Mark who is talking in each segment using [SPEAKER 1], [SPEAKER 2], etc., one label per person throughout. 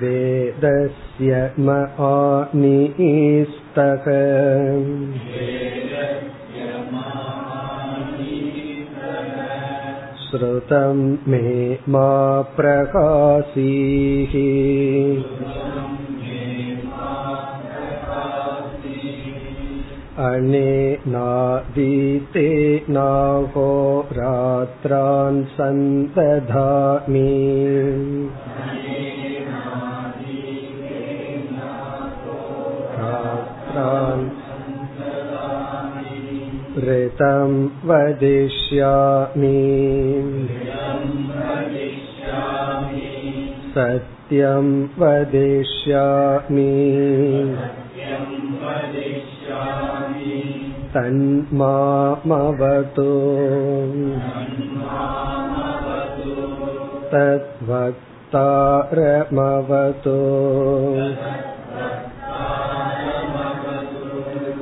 [SPEAKER 1] वेदस्य महानीस्तः श्रुतं मे मा प्रकाशीः अनेनादीते नाहो रात्रान् सन्दधामि रात्रान् ऋतं वदिष्यामि सत्यं वदिष्यामि तन्मामवतु तद्वक्तारमवतु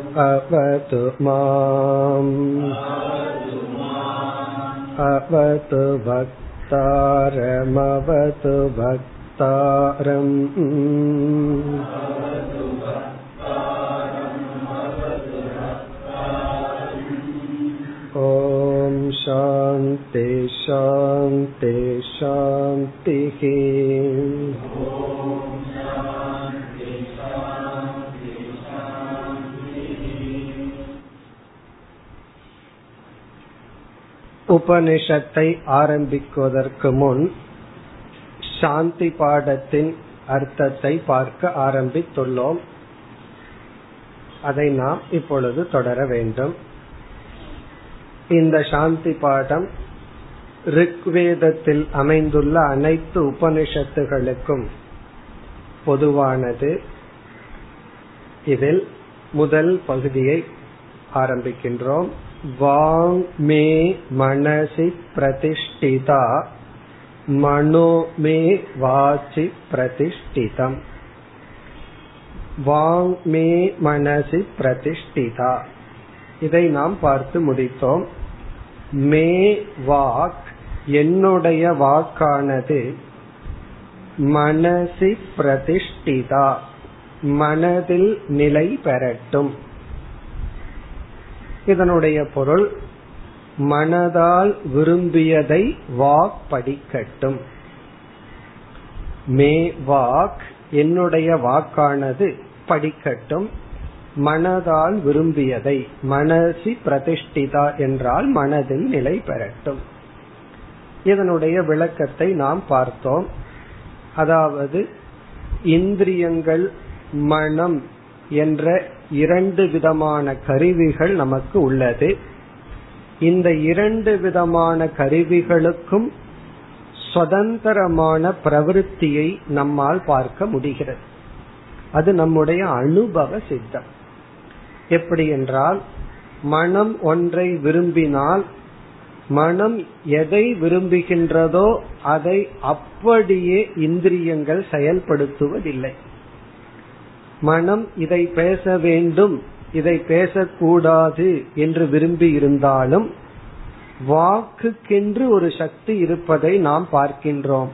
[SPEAKER 1] अवतु माम् अवतु वक्तारमवतु वक्तारम् ॐ शान्ति शान्ति शान्तिः உபனிஷத்தை ஆரம்பிக்குவதற்கு முன் சாந்தி பாடத்தின் அர்த்தத்தை பார்க்க ஆரம்பித்துள்ளோம். அதை நாம் இப்பொழுது தொடர வேண்டும். இந்த சாந்தி பாடம் ரிக்வேதத்தில் அமைந்துள்ள அனைத்து உபனிஷத்துகளுக்கும் பொதுவானது. இதில் முதல் பகுதியை ஆரம்பிக்கின்றோம். வாங் மே மனசி பிரதிஷ்டிதா மனோ மே வாசி பிரதிஷ்டிதம். வாங் மே மனசி பிரதிஷ்டிதா. இதை நாம் பார்த்து முடித்தோம். மே வாக் என்னுடைய வாக்கானது மனசி பிரதிஷ்டிதா. மனதில் நிலை பெறட்டும். இதனுடைய பொருள் மனதால் விரும்பியதை வாக் படிக்கட்டும். மே வாக் என்னுடைய வாக்கானது படிக்கட்டும். மனதால் விரும்பியதை மனசி பிரதிஷ்டிதா என்றால் மனதில் நிலை பெறட்டும். இதனுடைய விளக்கத்தை நாம் பார்த்தோம். அதாவது இந்திரியங்கள் மனம் என்ற இரண்டு விதமான கருவிகள் நமக்கு உள்ளது. இந்த இரண்டு விதமான கருவிகளுக்கும் சுதந்திரமான பிரவருத்தியை நம்மால் பார்க்க முடிகிறது. அது நம்முடைய அனுபவ சித்தம். எப்படி என்றால் மனம் ஒன்றை விரும்பினால் மனம் எதை விரும்புகின்றதோ அதை அப்படியே இந்திரியங்கள் செயல்படுத்துவதில்லை. மனம் இதை பேச வேண்டும் இதை பேசக்கூடாது என்று விரும்பி இருந்தாலும் வாக்குக்கென்று ஒரு சக்தி இருப்பதை நாம் பார்க்கின்றோம்.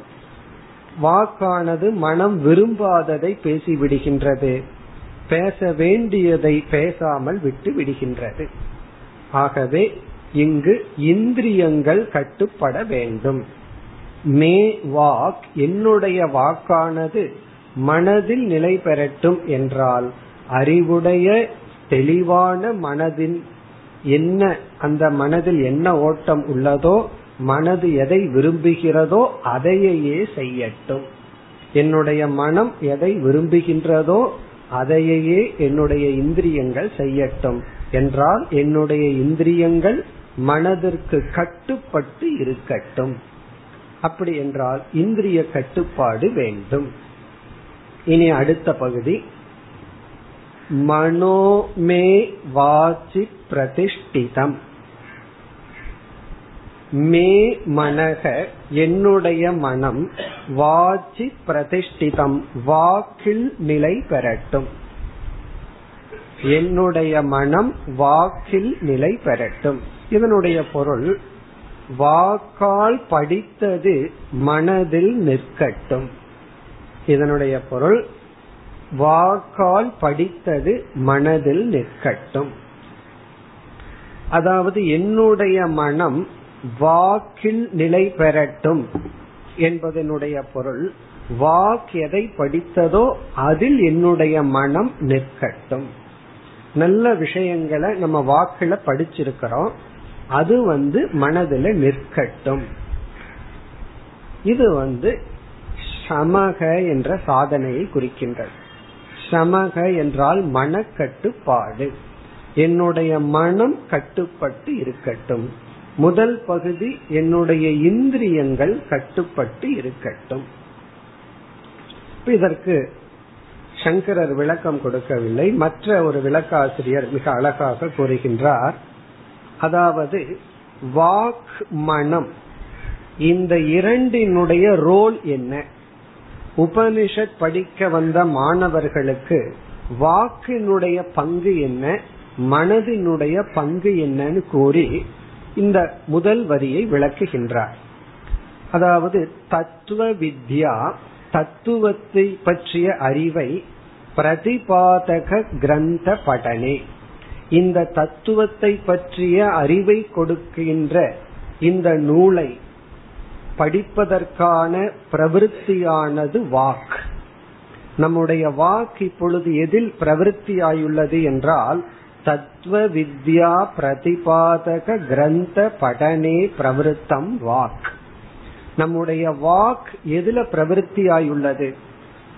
[SPEAKER 1] வாக்கானது மனம் விரும்பாததை பேசிவிடுகின்றது. பேச வேண்டியதை பேசாமல் விட்டு விடுகின்றது. ஆகவே இங்கு இந்திரியங்கள் கட்டுப்பட வேண்டும். மே வாக் என்னுடைய வாக்கானது. மனதில் நிலை பெறட்டும் என்றால் அறிவுடைய தெளிவான மனதின் என்ன அந்த மனதில் என்ன ஓட்டம் உள்ளதோ மனது எதை விரும்புகிறதோ அதையே செய்யட்டும். என்னுடைய மனம் எதை விரும்புகின்றதோ அதையே என்னுடைய இந்திரியங்கள் செய்யட்டும். என்றால் என்னுடைய இந்திரியங்கள் மனதிற்கு கட்டுப்பட்டு இருக்கட்டும். அப்படி என்றால் இந்திரிய கட்டுப்பாடு வேண்டும். இனி அடுத்த பகுதி. மனோமே வாச்சி பிரதிஷ்டிதம். மே மனக என்னுடைய மனம் வாச்சி பிரதிஷ்டிதம். வாக்கில் நிலை பெறட்டும். என்னுடைய மனம் வாக்கில் நிலை பெறட்டும். இதனுடைய பொருள் வாக்கால் படித்தது மனதில் நிற்கட்டும். இதனுடைய பொருள் வாக்கால் படித்தது மனதில் நிற்கட்டும். அதாவது என்னுடைய மனம் வாக்கில் நிலை பெறட்டும் என்பதனுடைய பொருள் வாக் எதை படித்ததோ அதில் என்னுடைய மனம் நிற்கட்டும். நல்ல விஷயங்களை நம்ம வாக்குல படிச்சிருக்கிறோம் அது வந்து மனதில் நிற்கட்டும். இது வந்து சமக என்ற சாதனையை குறிக்கின்றது. சமக என்றால் மனக்கட்டுப்பாடு. என்னுடைய மனம் கட்டுப்பட்டு இருக்கட்டும். முதல் பகுதி என்னுடைய இந்திரியங்கள் கட்டுப்பட்டு இருக்கட்டும். இதற்கு சங்கரர் விளக்கம் கொடுக்கவில்லை. மற்ற ஒரு விளக்காசிரியர் மிக அழகாக கூறுகின்றார். அதாவது வாக் மனம். இந்த இரண்டினுடைய ரோல் என்ன? உபனிஷத் படிக்க வந்த மாணவர்களுக்கு வாக்கினுடைய பங்கு என்ன மனதினுடைய பங்கு என்னன்னு கூறி இந்த முதல் வரியை விளக்குகின்றார். அதாவது தத்துவ வித்யா தத்துவத்தை பற்றிய அறிவை பிரதிபாதக கிரந்த படனே. இந்த தத்துவத்தை பற்றிய அறிவை கொடுக்கின்ற இந்த நூலை படிப்பதற்கான பிரவருத்தியானது வாக். நம்முடைய வாக் இப்பொழுது எதில் பிரவருத்தியாயுள்ளது என்றால் தத்துவ வித்யா பிரதிபாதக கிரந்த படனே பிரவருத்தம் வாக். நம்முடைய வாக் எதுல பிரவருத்தியாயுள்ளது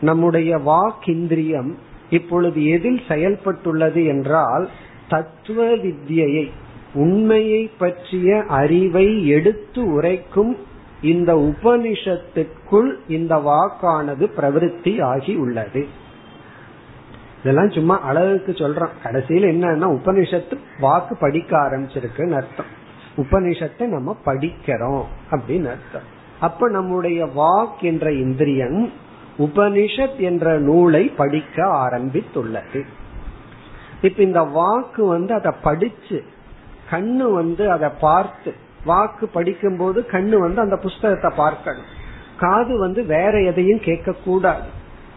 [SPEAKER 1] நம்முடைய வாக் இந்திரியம் இப்பொழுது எதில் செயல்பட்டுள்ளது என்றால் தத்துவ வித்யை உண்மையை பற்றிய அறிவை எடுத்து உரைக்கும் இந்த உபனிஷத்துக்குள் இந்த வாக்கானது பிரவருத்தி ஆகி உள்ளது. இதெல்லாம் சும்மா அளவுக்கு சொல்றோம். கடைசியில் என்னன்னா உபனிஷத்து வாக்கு படிக்க ஆரம்பிச்சிருக்குன்னு அர்த்தம். உபனிஷத்தை நம்ம படிக்கிறோம் அப்படின்னு அர்த்தம். அப்ப நம்முடைய வாக் என்ற இந்திரியம் உபனிஷத் என்ற நூலை படிக்க ஆரம்பித்துள்ளது. இப்ப இந்த வாக்கு வந்து அதை படிச்சு கண்ணு வந்து அதை பார்த்து வாக்கு படிக்கும் போது கண்ணு வந்து அந்த புஸ்தகத்தை பார்க்கணும். காது வந்து வேற எதையும் கேட்க கூடாது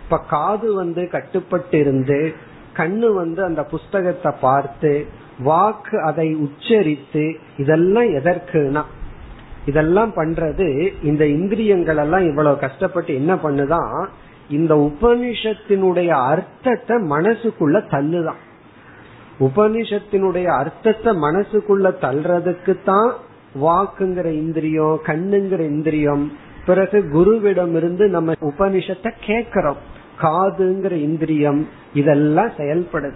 [SPEAKER 1] இப்ப காது வந்து கட்டுப்பட்டு இருந்து கண்ணு வந்து அந்த புஸ்தகத்தை பார்த்து வாக்கு அதை உச்சரித்து இதெல்லாம் எதற்குனா இதெல்லாம் பண்றது இந்த இந்திரியங்கள் எல்லாம் இவ்வளவு கஷ்டப்பட்டு என்ன பண்ணுதான் இந்த உபனிஷத்தினுடைய அர்த்தத்தை மனசுக்குள்ள தள்ளுதான். உபனிஷத்தினுடைய அர்த்தத்தை மனசுக்குள்ள தள்ளுறதுக்கு தான் வாக்குங்கிற இந்திரியம் கண்ணுங்கிற இந்திரியம் பிறகு குருவிடம் இருந்து நம்ம உபனிஷத்தை கேட்கிறோம். காதுங்கிற இந்திரியம் இதெல்லாம் செயல்படுது.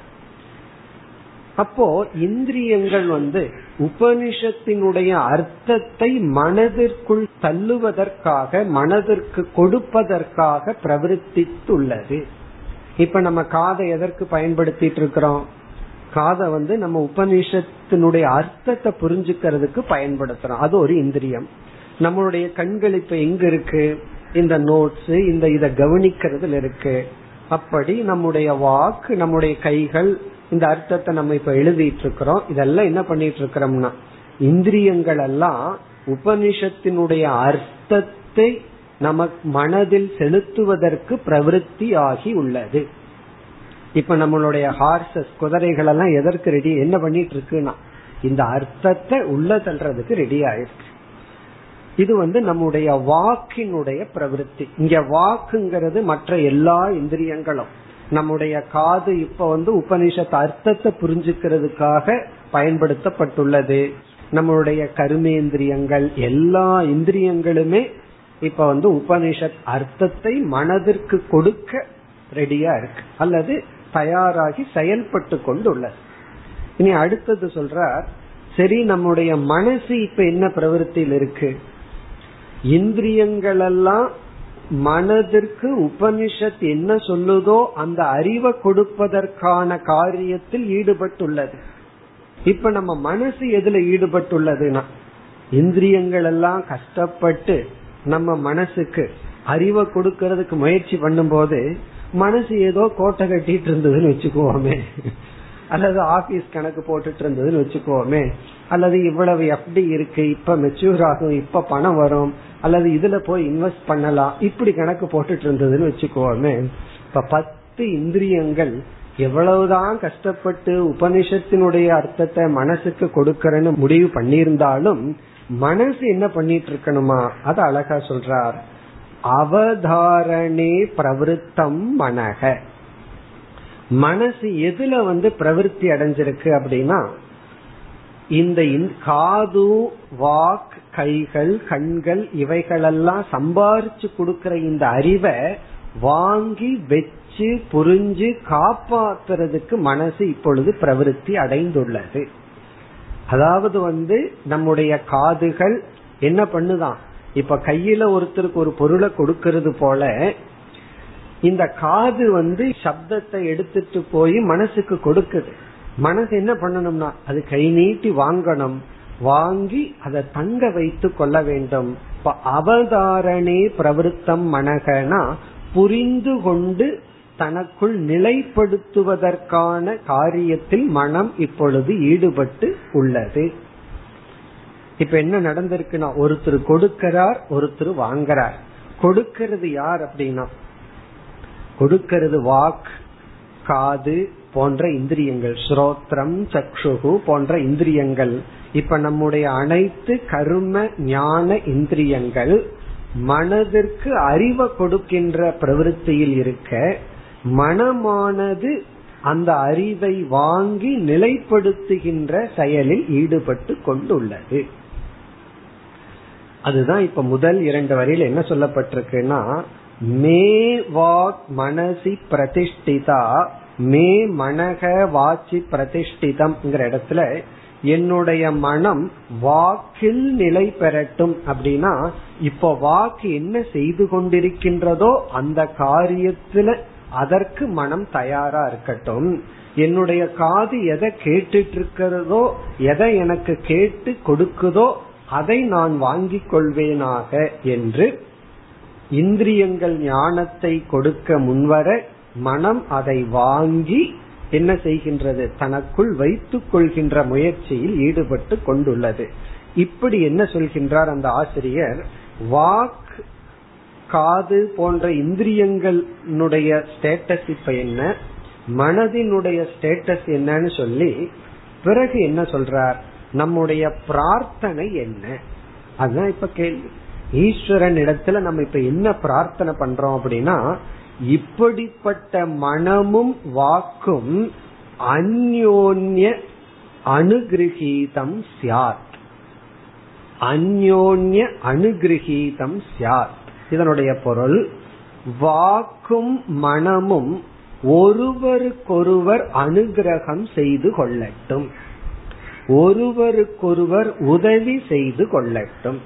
[SPEAKER 1] அப்போ இந்திரியங்கள் வந்து உபனிஷத்தினுடைய அர்த்தத்தை மனதிற்குள் தள்ளுவதற்காக மனதிற்கு கொடுப்பதற்காக பிரவருத்தித்துள்ளது. இப்ப நம்ம காதை எதற்கு பயன்படுத்திட்டு இருக்கிறோம்? காதை வந்து நம்ம உபநிஷத்தினுடைய அர்த்தத்தை புரிஞ்சுக்கிறதுக்கு பயன்படுத்துறோம். அது ஒரு இந்திரியம். நம்மளுடைய கண்கள் இப்ப எங்க இருக்கு? இந்த நோட்ஸ் இந்த இத கவனிக்கிறதுல இருக்கு. அப்படி நம்முடைய வாக்கு நம்முடைய கைகள் இந்த அர்த்தத்தை நம்ம இப்ப எழுதிட்டு இருக்கிறோம் இதெல்லாம் என்ன பண்ணிட்டு இருக்கிறோம்னா இந்திரியங்கள் எல்லாம் உபனிஷத்தினுடைய அர்த்தத்தை நமக்கு மனதில் செலுத்துவதற்கு பிரவருத்தி ஆகி உள்ளது. இப்ப நம்மளுடைய ஹார்சஸ் குதிரைகள் எல்லாம் எதற்கு ரெடி என்ன பண்ணிட்டு இருக்குன்னா இந்த அர்த்தத்தை உள்ள தள்ளுறதுக்கு ரெடி ஆயிருக்கு. இது வந்து நம்முடைய வாக்கினுடைய பிரவருத்தி. இங்க வாக்குங்கிறது மற்ற எல்லா இந்திரியங்களும். நம்முடைய காது இப்ப வந்து உபனிஷத் அர்த்தத்தை புரிஞ்சுக்கிறதுக்காக பயன்படுத்தப்பட்டுள்ளது. நம்மளுடைய கருமேந்திரியங்கள் எல்லா இந்திரியங்களுமே இப்ப வந்து உபனிஷத் அர்த்தத்தை மனதிற்கு கொடுக்க ரெடியா இருக்கு. அல்லது தயாராகி செயல்பட்டு கொண்டுள்ளது. இனி அடுத்தது சொல்றார் சரி நம்முடைய மனசு இப்ப என்ன பிரவருத்தியில் இருக்கு? இந்திரியங்கள் எல்லாம் மனதிற்கு உபனிஷத் என்ன சொல்லுதோ அந்த அறிவை கொடுப்பதற்கான காரியத்தில் ஈடுபட்டுள்ளது. இப்ப நம்ம மனசு எதுல ஈடுபட்டுள்ளதுன்னா இந்திரியங்கள் எல்லாம் கஷ்டப்பட்டு நம்ம மனசுக்கு அறிவை கொடுக்கறதுக்கு முயற்சி பண்ணும்போது மனசு ஏதோ கோட்டை கட்டிட்டு இருந்ததுன்னு வச்சுக்கோமே. அல்லது ஆபீஸ் கணக்கு போட்டுட்டு இருந்ததுன்னு வச்சுக்கோமே. அல்லது இவ்வளவு எப்படி இருக்கு இப்ப மெச்சூர் ஆகும் இப்ப பணம் வரும் அல்லது இதுல போய் இன்வெஸ்ட் பண்ணலாம் இப்படி கணக்கு போட்டுட்டு இருந்ததுன்னு வச்சுக்கோமே. இப்ப பத்து இந்திரியங்கள் எவ்வளவுதான் கஷ்டப்பட்டு உபனிஷத்தினுடைய அர்த்தத்தை மனசுக்கு கொடுக்கறன்னு முடிவு பண்ணியிருந்தாலும் மனசு என்ன பண்ணிட்டு இருக்கணுமா? அது அழகா சொல்றார். அவதாரணே பிரவருத்தம் மனக. மனசு எதுல வந்து பிரவருத்தி அடைஞ்சிருக்கு அப்படின்னா இந்த காது வாக் கைகள் கண்கள் இவைகளெல்லாம் சம்பாரிச்சு கொடுக்கிற இந்த அறிவை வாங்கி வச்சு புரிஞ்சு காப்பாத்துறதுக்கு மனசு இப்பொழுது பிரவருத்தி அடைந்துள்ளது. அதாவது வந்து நம்முடைய காதுகள் என்ன பண்ணுதான்? இப்ப கையில ஒருத்தருக்கு ஒரு பொருளை கொடுக்கறது போல இந்த காது வந்து சப்தத்தை எடுத்துட்டு போய் மனசுக்கு கொடுக்குது. மனசு என்ன பண்ணணும்னா அது கை நீட்டி வாங்கணும். வாங்கி அதை தங்க வைத்து கொள்ள வேண்டும். இப்ப அவதாரணே பிரவருத்தம் மனகனா புரிந்து கொண்டு தனக்குள் நிலைப்படுத்துவதற்கான காரியத்தில் மனம் இப்பொழுது ஈடுபட்டு உள்ளது. இப்ப என்ன நடந்திருக்குன்னா ஒருத்தர் கொடுக்கிறார் ஒருத்தர் வாங்குறார். கொடுக்கிறது யார் அப்படின்னா கொடுக்கிறது வாக் காது போன்ற இந்திரியங்கள் ஸ்ரோத்ரம் சக்ஷுகு போன்ற இந்திரியங்கள். இப்ப நம்முடைய அனைத்து கரும ஞான இந்திரியங்கள் மனதிற்கு அறிவை கொடுக்கின்ற பிரவருத்தியில் இருக்க மனமானது அந்த அறிவை வாங்கி நிலைப்படுத்துகின்ற செயலில் ஈடுபட்டு கொண்டுள்ளது. அதுதான் இப்ப முதல் இரண்டு வரியில என்ன சொல்லப்பட்டிருக்குன்னா மே வாக் மனசி பிரதிஷ்டிதா மே மனக வாச்சி பிரதிஷ்டிதம் இடத்துல என்னுடைய மனம் வாக்கில் நிலை பெறட்டும் அப்படின்னா இப்போ வாக்கு என்ன செய்து கொண்டிருக்கின்றதோ அந்த காரியத்துல அதற்கு மனம் தயாரா இருக்கட்டும். என்னுடைய காது எதை கேட்டுட்டு இருக்கிறதோ எதை எனக்கு கேட்டு கொடுக்குதோ அதை நான் வாங்கிக் கொள்வேனாக என்று இந்திரியங்கள் ஞானத்தை கொடுக்க முன்வர மனம் அதை வாங்கி என்ன செய்கின்றது? தனக்குள் வைத்துக் கொள்கின்ற முயற்சியில் ஈடுபட்டு கொண்டுள்ளது. இப்படி என்ன சொல்கின்றார் அந்த ஆசிரியர்? வாக் காது போன்ற இந்திரியங்களுடைய ஸ்டேட்டஸ் இப்ப என்ன? மனதினுடைய ஸ்டேட்டஸ் என்னன்னு சொல்லி பிறகு என்ன சொல்றார்? நம்முடைய பிரார்த்தனை என்ன? அதுதான் இப்ப கேள்வி. ஈஸ்வரன் இடத்துல நம்ம இப்ப என்ன பிரார்த்தனை பண்றோம் அப்படின்னா இப்படிப்பட்ட மனமும் வாக்கும் அந்யோன்ய அனுகிரகீதம் சியாத் அந்யோன்ய அனுகிரகீதம் சியாத் இதனுடைய பொருள் வாக்கும் மனமும் ஒருவருக்கொருவர் அனுகிரகம் செய்து கொள்ளட்டும். ஒருவருக்கொருவர் உதவி செய்து கொள்ளட்டும்.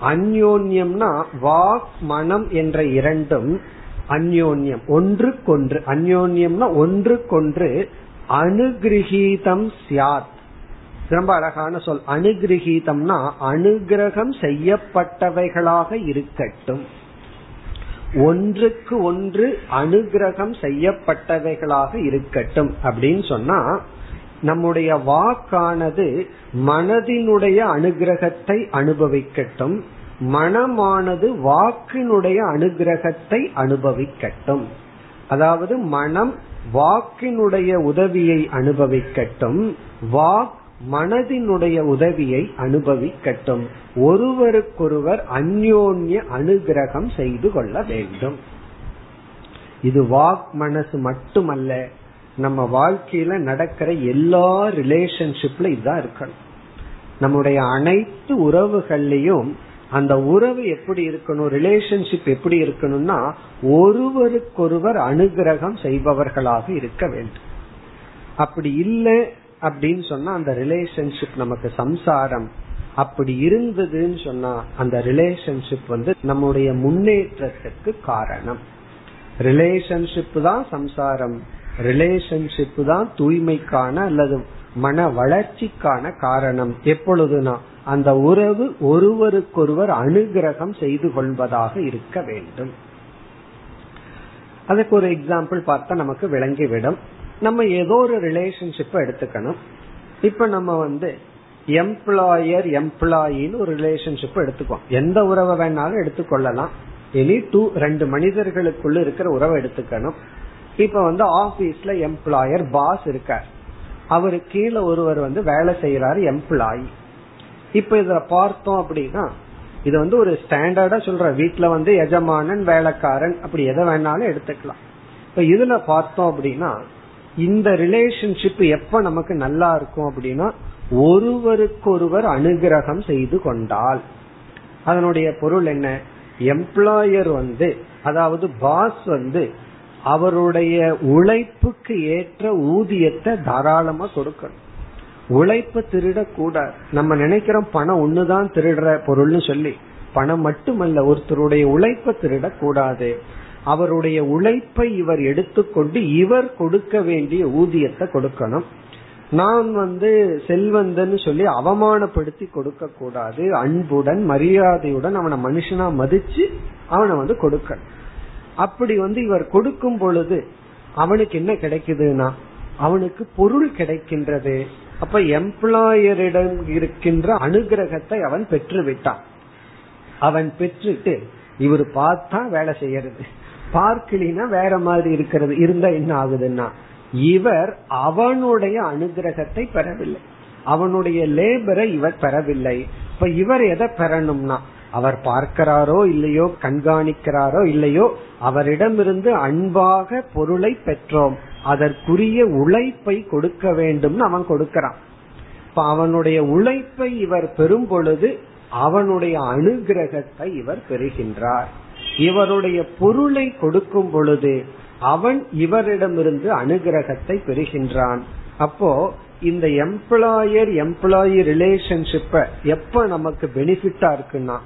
[SPEAKER 1] அந்யோன்யம்னா வாக் மனம் என்ற இரண்டும் அந்யோன்யம். ஒன்றுக்கொன்று அந்யோன்யம்னா ஒன்றுக்கொன்று அனுகிரகீதம் சியாத் ரொம்ப அழகான சொல். அனுகிரகீதம்னா அனுகிரகம் செய்யப்பட்டவைகளாக இருக்கட்டும். ஒன்றுக்கு ஒன்று அனுகிரகம் செய்யப்பட்டவைகளாக இருக்கட்டும் அப்படின்னு சொன்னா நம்முடைய வாக்கானது மனதினுடைய அனுகிரகத்தை அனுபவிக்கட்டும். மனமானது வாக்கினுடைய அனுகிரகத்தை அனுபவிக்கட்டும். அதாவது மனம் வாக்கினுடைய உதவியை அனுபவிக்கட்டும். வாக் மனதினுடைய உதவியை அனுபவிக்கட்டும். ஒருவருக்கொருவர் அந்யோன்ய அனுகிரகம் செய்து கொள்ள வேண்டும். இது வாக் மனசு மட்டுமல்ல. நம்ம வாழ்க்கையில நடக்கிற எல்லா ரிலேஷன்ஷிப்ல இதுதான் இருக்கணும். நம்முடைய அனைத்து உறவுகள்லயும் அந்த உறவு எப்படி இருக்கணும் ரிலேஷன்ஷிப் எப்படி இருக்கணும்னா ஒருவருக்கொருவர் அனுகிரகம் செய்பவர்களாக இருக்க வேண்டும். அப்படி இல்லை அப்படின்னு சொன்னா அந்த ரிலேஷன்ஷிப் நமக்கு சம்சாரம். அப்படி இருந்ததுன்னு சொன்னா அந்த ரிலேஷன்ஷிப் வந்து நம்முடைய முன்னேற்றத்துக்கு காரணம். ரிலேஷன்ஷிப் தான் சம்சாரம். ரிலேஷன்ஷிப் தான் தூய்மைக்கான அல்லது மன வளர்ச்சிக்கான காரணம். எப்பொழுதுனா அந்த உறவு ஒருவருக்கொருவர் அனுகிரகம் செய்து கொள்வதாக இருக்க வேண்டும். அதுக்கு ஒரு எக்ஸாம்பிள் பார்த்தா நமக்கு விளங்கிவிடும். நம்ம ஏதோ ஒரு ரிலேஷன்ஷிப் எடுத்துக்கணும். இப்ப நம்ம வந்து எம்ப்ளாயர் எம்ப்ளாயின்னு ஒரு ரிலேஷன்ஷிப் எடுத்துக்கோம் எந்த உறவை வேணாலும் எடுத்துக்கொள்ளலாம். இனி டூ ரெண்டு மனிதர்களுக்குள்ள இருக்கிற உறவை எடுத்துக்கணும். இப்ப வந்து ஆபீஸ்ல எம்ப்ளாயர் பாஸ் இருக்கார். அவரு கீழே ஒருவர் வந்து வேலை செய்யறாரு எம்ப்ளாயி இப்ப இதுல பார்த்தோம் அப்படின்னா இது வந்து ஒரு ஸ்டாண்டர்டா சொல்ற வீட்டுல வந்து எஜமானன் வேலைக்காரன் அப்படி எதை வேணாலும் எடுத்துக்கலாம். இப்ப இதுல பார்த்தோம் அப்படின்னா இந்த ரிலேஷன்ஷிப் எப்ப நமக்கு நல்லா இருக்கும் அப்படின்னா ஒருவருக்கொருவர் அனுகிரகம் செய்து கொண்டால். அதனுடைய பொருள் என்ன? எம்ப்ளாயர் வந்து அதாவது பாஸ் வந்து அவருடைய உழைப்புக்கு ஏற்ற ஊதியத்தை தாராளமா கொடுக்கணும். உழைப்ப திருடக்கூடாது. நம்ம நினைக்கிறோம் பணம் ஒண்ணுதான் திருடுற பொருள்னு சொல்லி. பணம் மட்டுமல்ல ஒருத்தருடைய உழைப்ப திருடக்கூடாது. அவருடைய உழைப்பை இவர் எடுத்துக்கொண்டு இவர் கொடுக்க வேண்டிய ஊதியத்தை கொடுக்கணும். நான் வந்து செல்வந்தன்னு சொல்லி அவமானப்படுத்தி கொடுக்க கூடாது அன்புடன் மரியாதையுடன் அவனை மனுஷனா மதிச்சு அவனை வந்து கொடுக்கணும். அப்படி வந்து இவர் கொடுக்கும் பொழுது அவனுக்கு என்ன கிடைக்குதுன்னா அவனுக்கு பொருள் கிடைக்கின்றது. அப்ப எம்ப்ளாயரிடம் இருக்கின்ற அனுகிரகத்தை அவன் பெற்று விட்டான் அவன் பெற்றுட்டு இவர் பார்த்தா வேலை செய்யறது. பார்க்கலினா வேற மாதிரி இருக்கிறது. இருந்தா என்ன ஆகுதுன்னா இவர் அவனுடைய அனுகிரகத்தை பெறவில்லை. அவனுடைய லேபரை இவர் பெறவில்லை. இப்ப இவர் எதை பெறணும்னா அவர் பார்க்கிறாரோ இல்லையோ கண்காணிக்கிறாரோ இல்லையோ அவரிடமிருந்து அன்பாக பொருளை பெற்றோம். அதற்குரிய உழைப்பை கொடுக்க வேண்டும்னு அவன் கொடுக்கிறான். இப்ப அவனுடைய உழைப்பை இவர் பெறும் பொழுது அவனுடைய அனுகிரகத்தை இவர் பெறுகின்றார். இவருடைய பொருளை கொடுக்கும் பொழுது அவன் இவரிடமிருந்து அனுகிரகத்தை பெறுகின்றான். அப்போ இந்த எம்ப்ளாயர் எம்ப்ளாயி ரிலேஷன்ஷிப்ப எப்ப நமக்கு பெனிஃபிட்டா இருக்குன்னா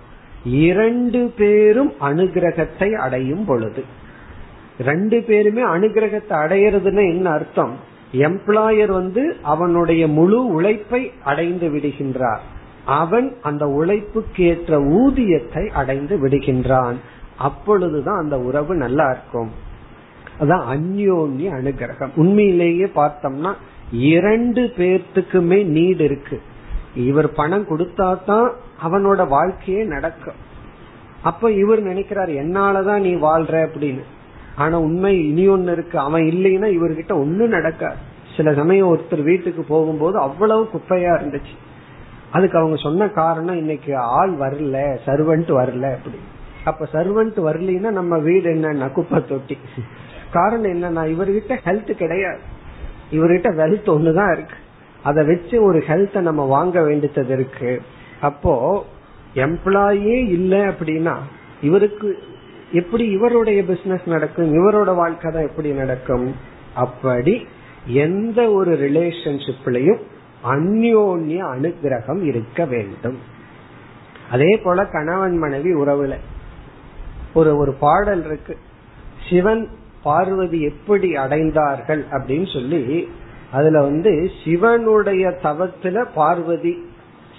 [SPEAKER 1] இரண்டு பேரும் அனுகிரகத்தை அடையும் பொழுது. ரெண்டு பேருமே அனுகிரகத்தை அடையிறதுன்னு என்ன அர்த்தம்? எம்ப்ளாயர் வந்து அவனுடைய முழு உழைப்பை அடைந்து விடுகின்றார். அவன் அந்த உழைப்புக்கு ஏற்ற ஊதியத்தை அடைந்து விடுகின்றான். அப்பொழுதுதான் அந்த உறவு நல்லா இருக்கும். அதான் அந்யோன்ய அனுகிரகம். உண்மையிலேயே பார்த்தோம்னா இரண்டு பேர்த்துக்குமே நீடு இருக்கு. இவர் பணம் கொடுத்தா தான் அவனோட வாழ்க்கையே நடக்கும். அப்ப இவர் நினைக்கிறார் என்னாலதான் நீ வாழ்ற? அப்படின்னு. ஆனா உண்மை இனி ஒன்னு இருக்கு. அவன் இல்லைன்னா இவர்கிட்ட ஒன்னும் நடக்காது. சில சமயம் ஒருத்தர் வீட்டுக்கு போகும்போது அவ்வளவு குப்பையா இருந்துச்சு. அதுக்கு அவங்க சொன்ன காரணம் இன்னைக்கு ஆள் வரல சர்வெண்ட் வரல அப்படி அப்ப சர்வெண்ட் வரலன்னா நம்ம வீடு என்னன்னா குப்பை தொட்டி. காரணம் என்னன்னா இவர்கிட்ட ஹெல்த் கிடையாது. இவர்கிட்ட வெல்த் ஒண்ணுதான் இருக்கு. அதை வச்சு ஒரு ஹெல்த்தை நம்ம வாங்க வேண்டியது இருக்கு. அப்போ எம்ப்ளாயே இல்லை அப்படின்னா இவருக்கு எப்படி இவருடைய பிசினஸ் நடக்கும் இவரோட வாழ்க்கை தான் எப்படி நடக்கும்? அப்படி எந்த ஒரு ரிலேஷன்ஷிப்லயும் அந்யோன்ய அனுகிரகம் இருக்க வேண்டும். அதே போல கணவன் மனைவி உறவுல. ஒரு ஒரு பாடல் இருக்கு. சிவன் பார்வதி எப்படி அடைந்தார்கள்? அப்படின்னு சொல்லி அதுல வந்து சிவனுடைய தவத்துல பார்வதி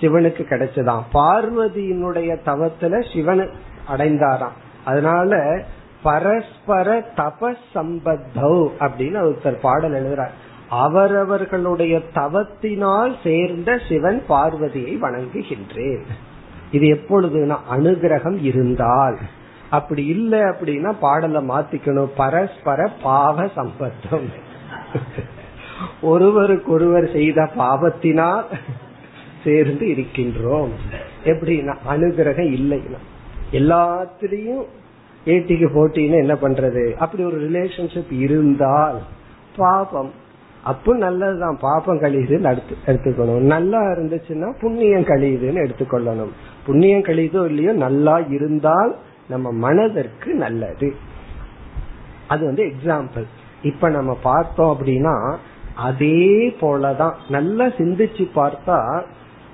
[SPEAKER 1] சிவனுக்கு கிடைச்சதாம். பார்வதியினுடைய தவத்துல சிவன் அடைந்தாராம். அதனால பரஸ்பர தப சம்பத்தௌ அப்படின்னு ஒருத்தர் பாடல் எழுதுறார். அவரவர்களுடைய தவத்தினால் சேர்ந்த சிவன் பார்வதியை வணங்குகின்றேன். இது எப்பொழுதுனா அனுகிரகம் இருந்தால். அப்படி இல்லை அப்படின்னா பாடலை மாத்திக்கணும். பரஸ்பர பாவ சம்பத்தம் ஒருவருக்கு ஒருவர் செய்த பாவத்தினால் சேர்ந்து இருக்கின்றோம். எப்படின்னா அனுகிரகம் இல்லைன்னா எல்லாத்திலையும் ஏட்டிக்கு போட்டின்னு என்ன பண்றது? அப்படி ஒரு ரிலேஷன்ஷிப் இருந்தால் பாபம். அப்போ நல்லதுதான். பாப்பம் கழியுதுன்னு எடுத்து எடுத்துக்கணும். நல்லா இருந்துச்சுன்னா புண்ணியம் கழியுதுன்னு எடுத்துக்கொள்ளணும். புண்ணியம் கழியுதோ இல்லையோ நல்லா இருந்தால் நம்ம மனதிற்கு நல்லது. அது வந்து எக்ஸாம்பிள் இப்ப நம்ம பார்த்தோம் அப்படின்னா அதே போலதான். நல்லா சிந்திச்சு பார்த்தா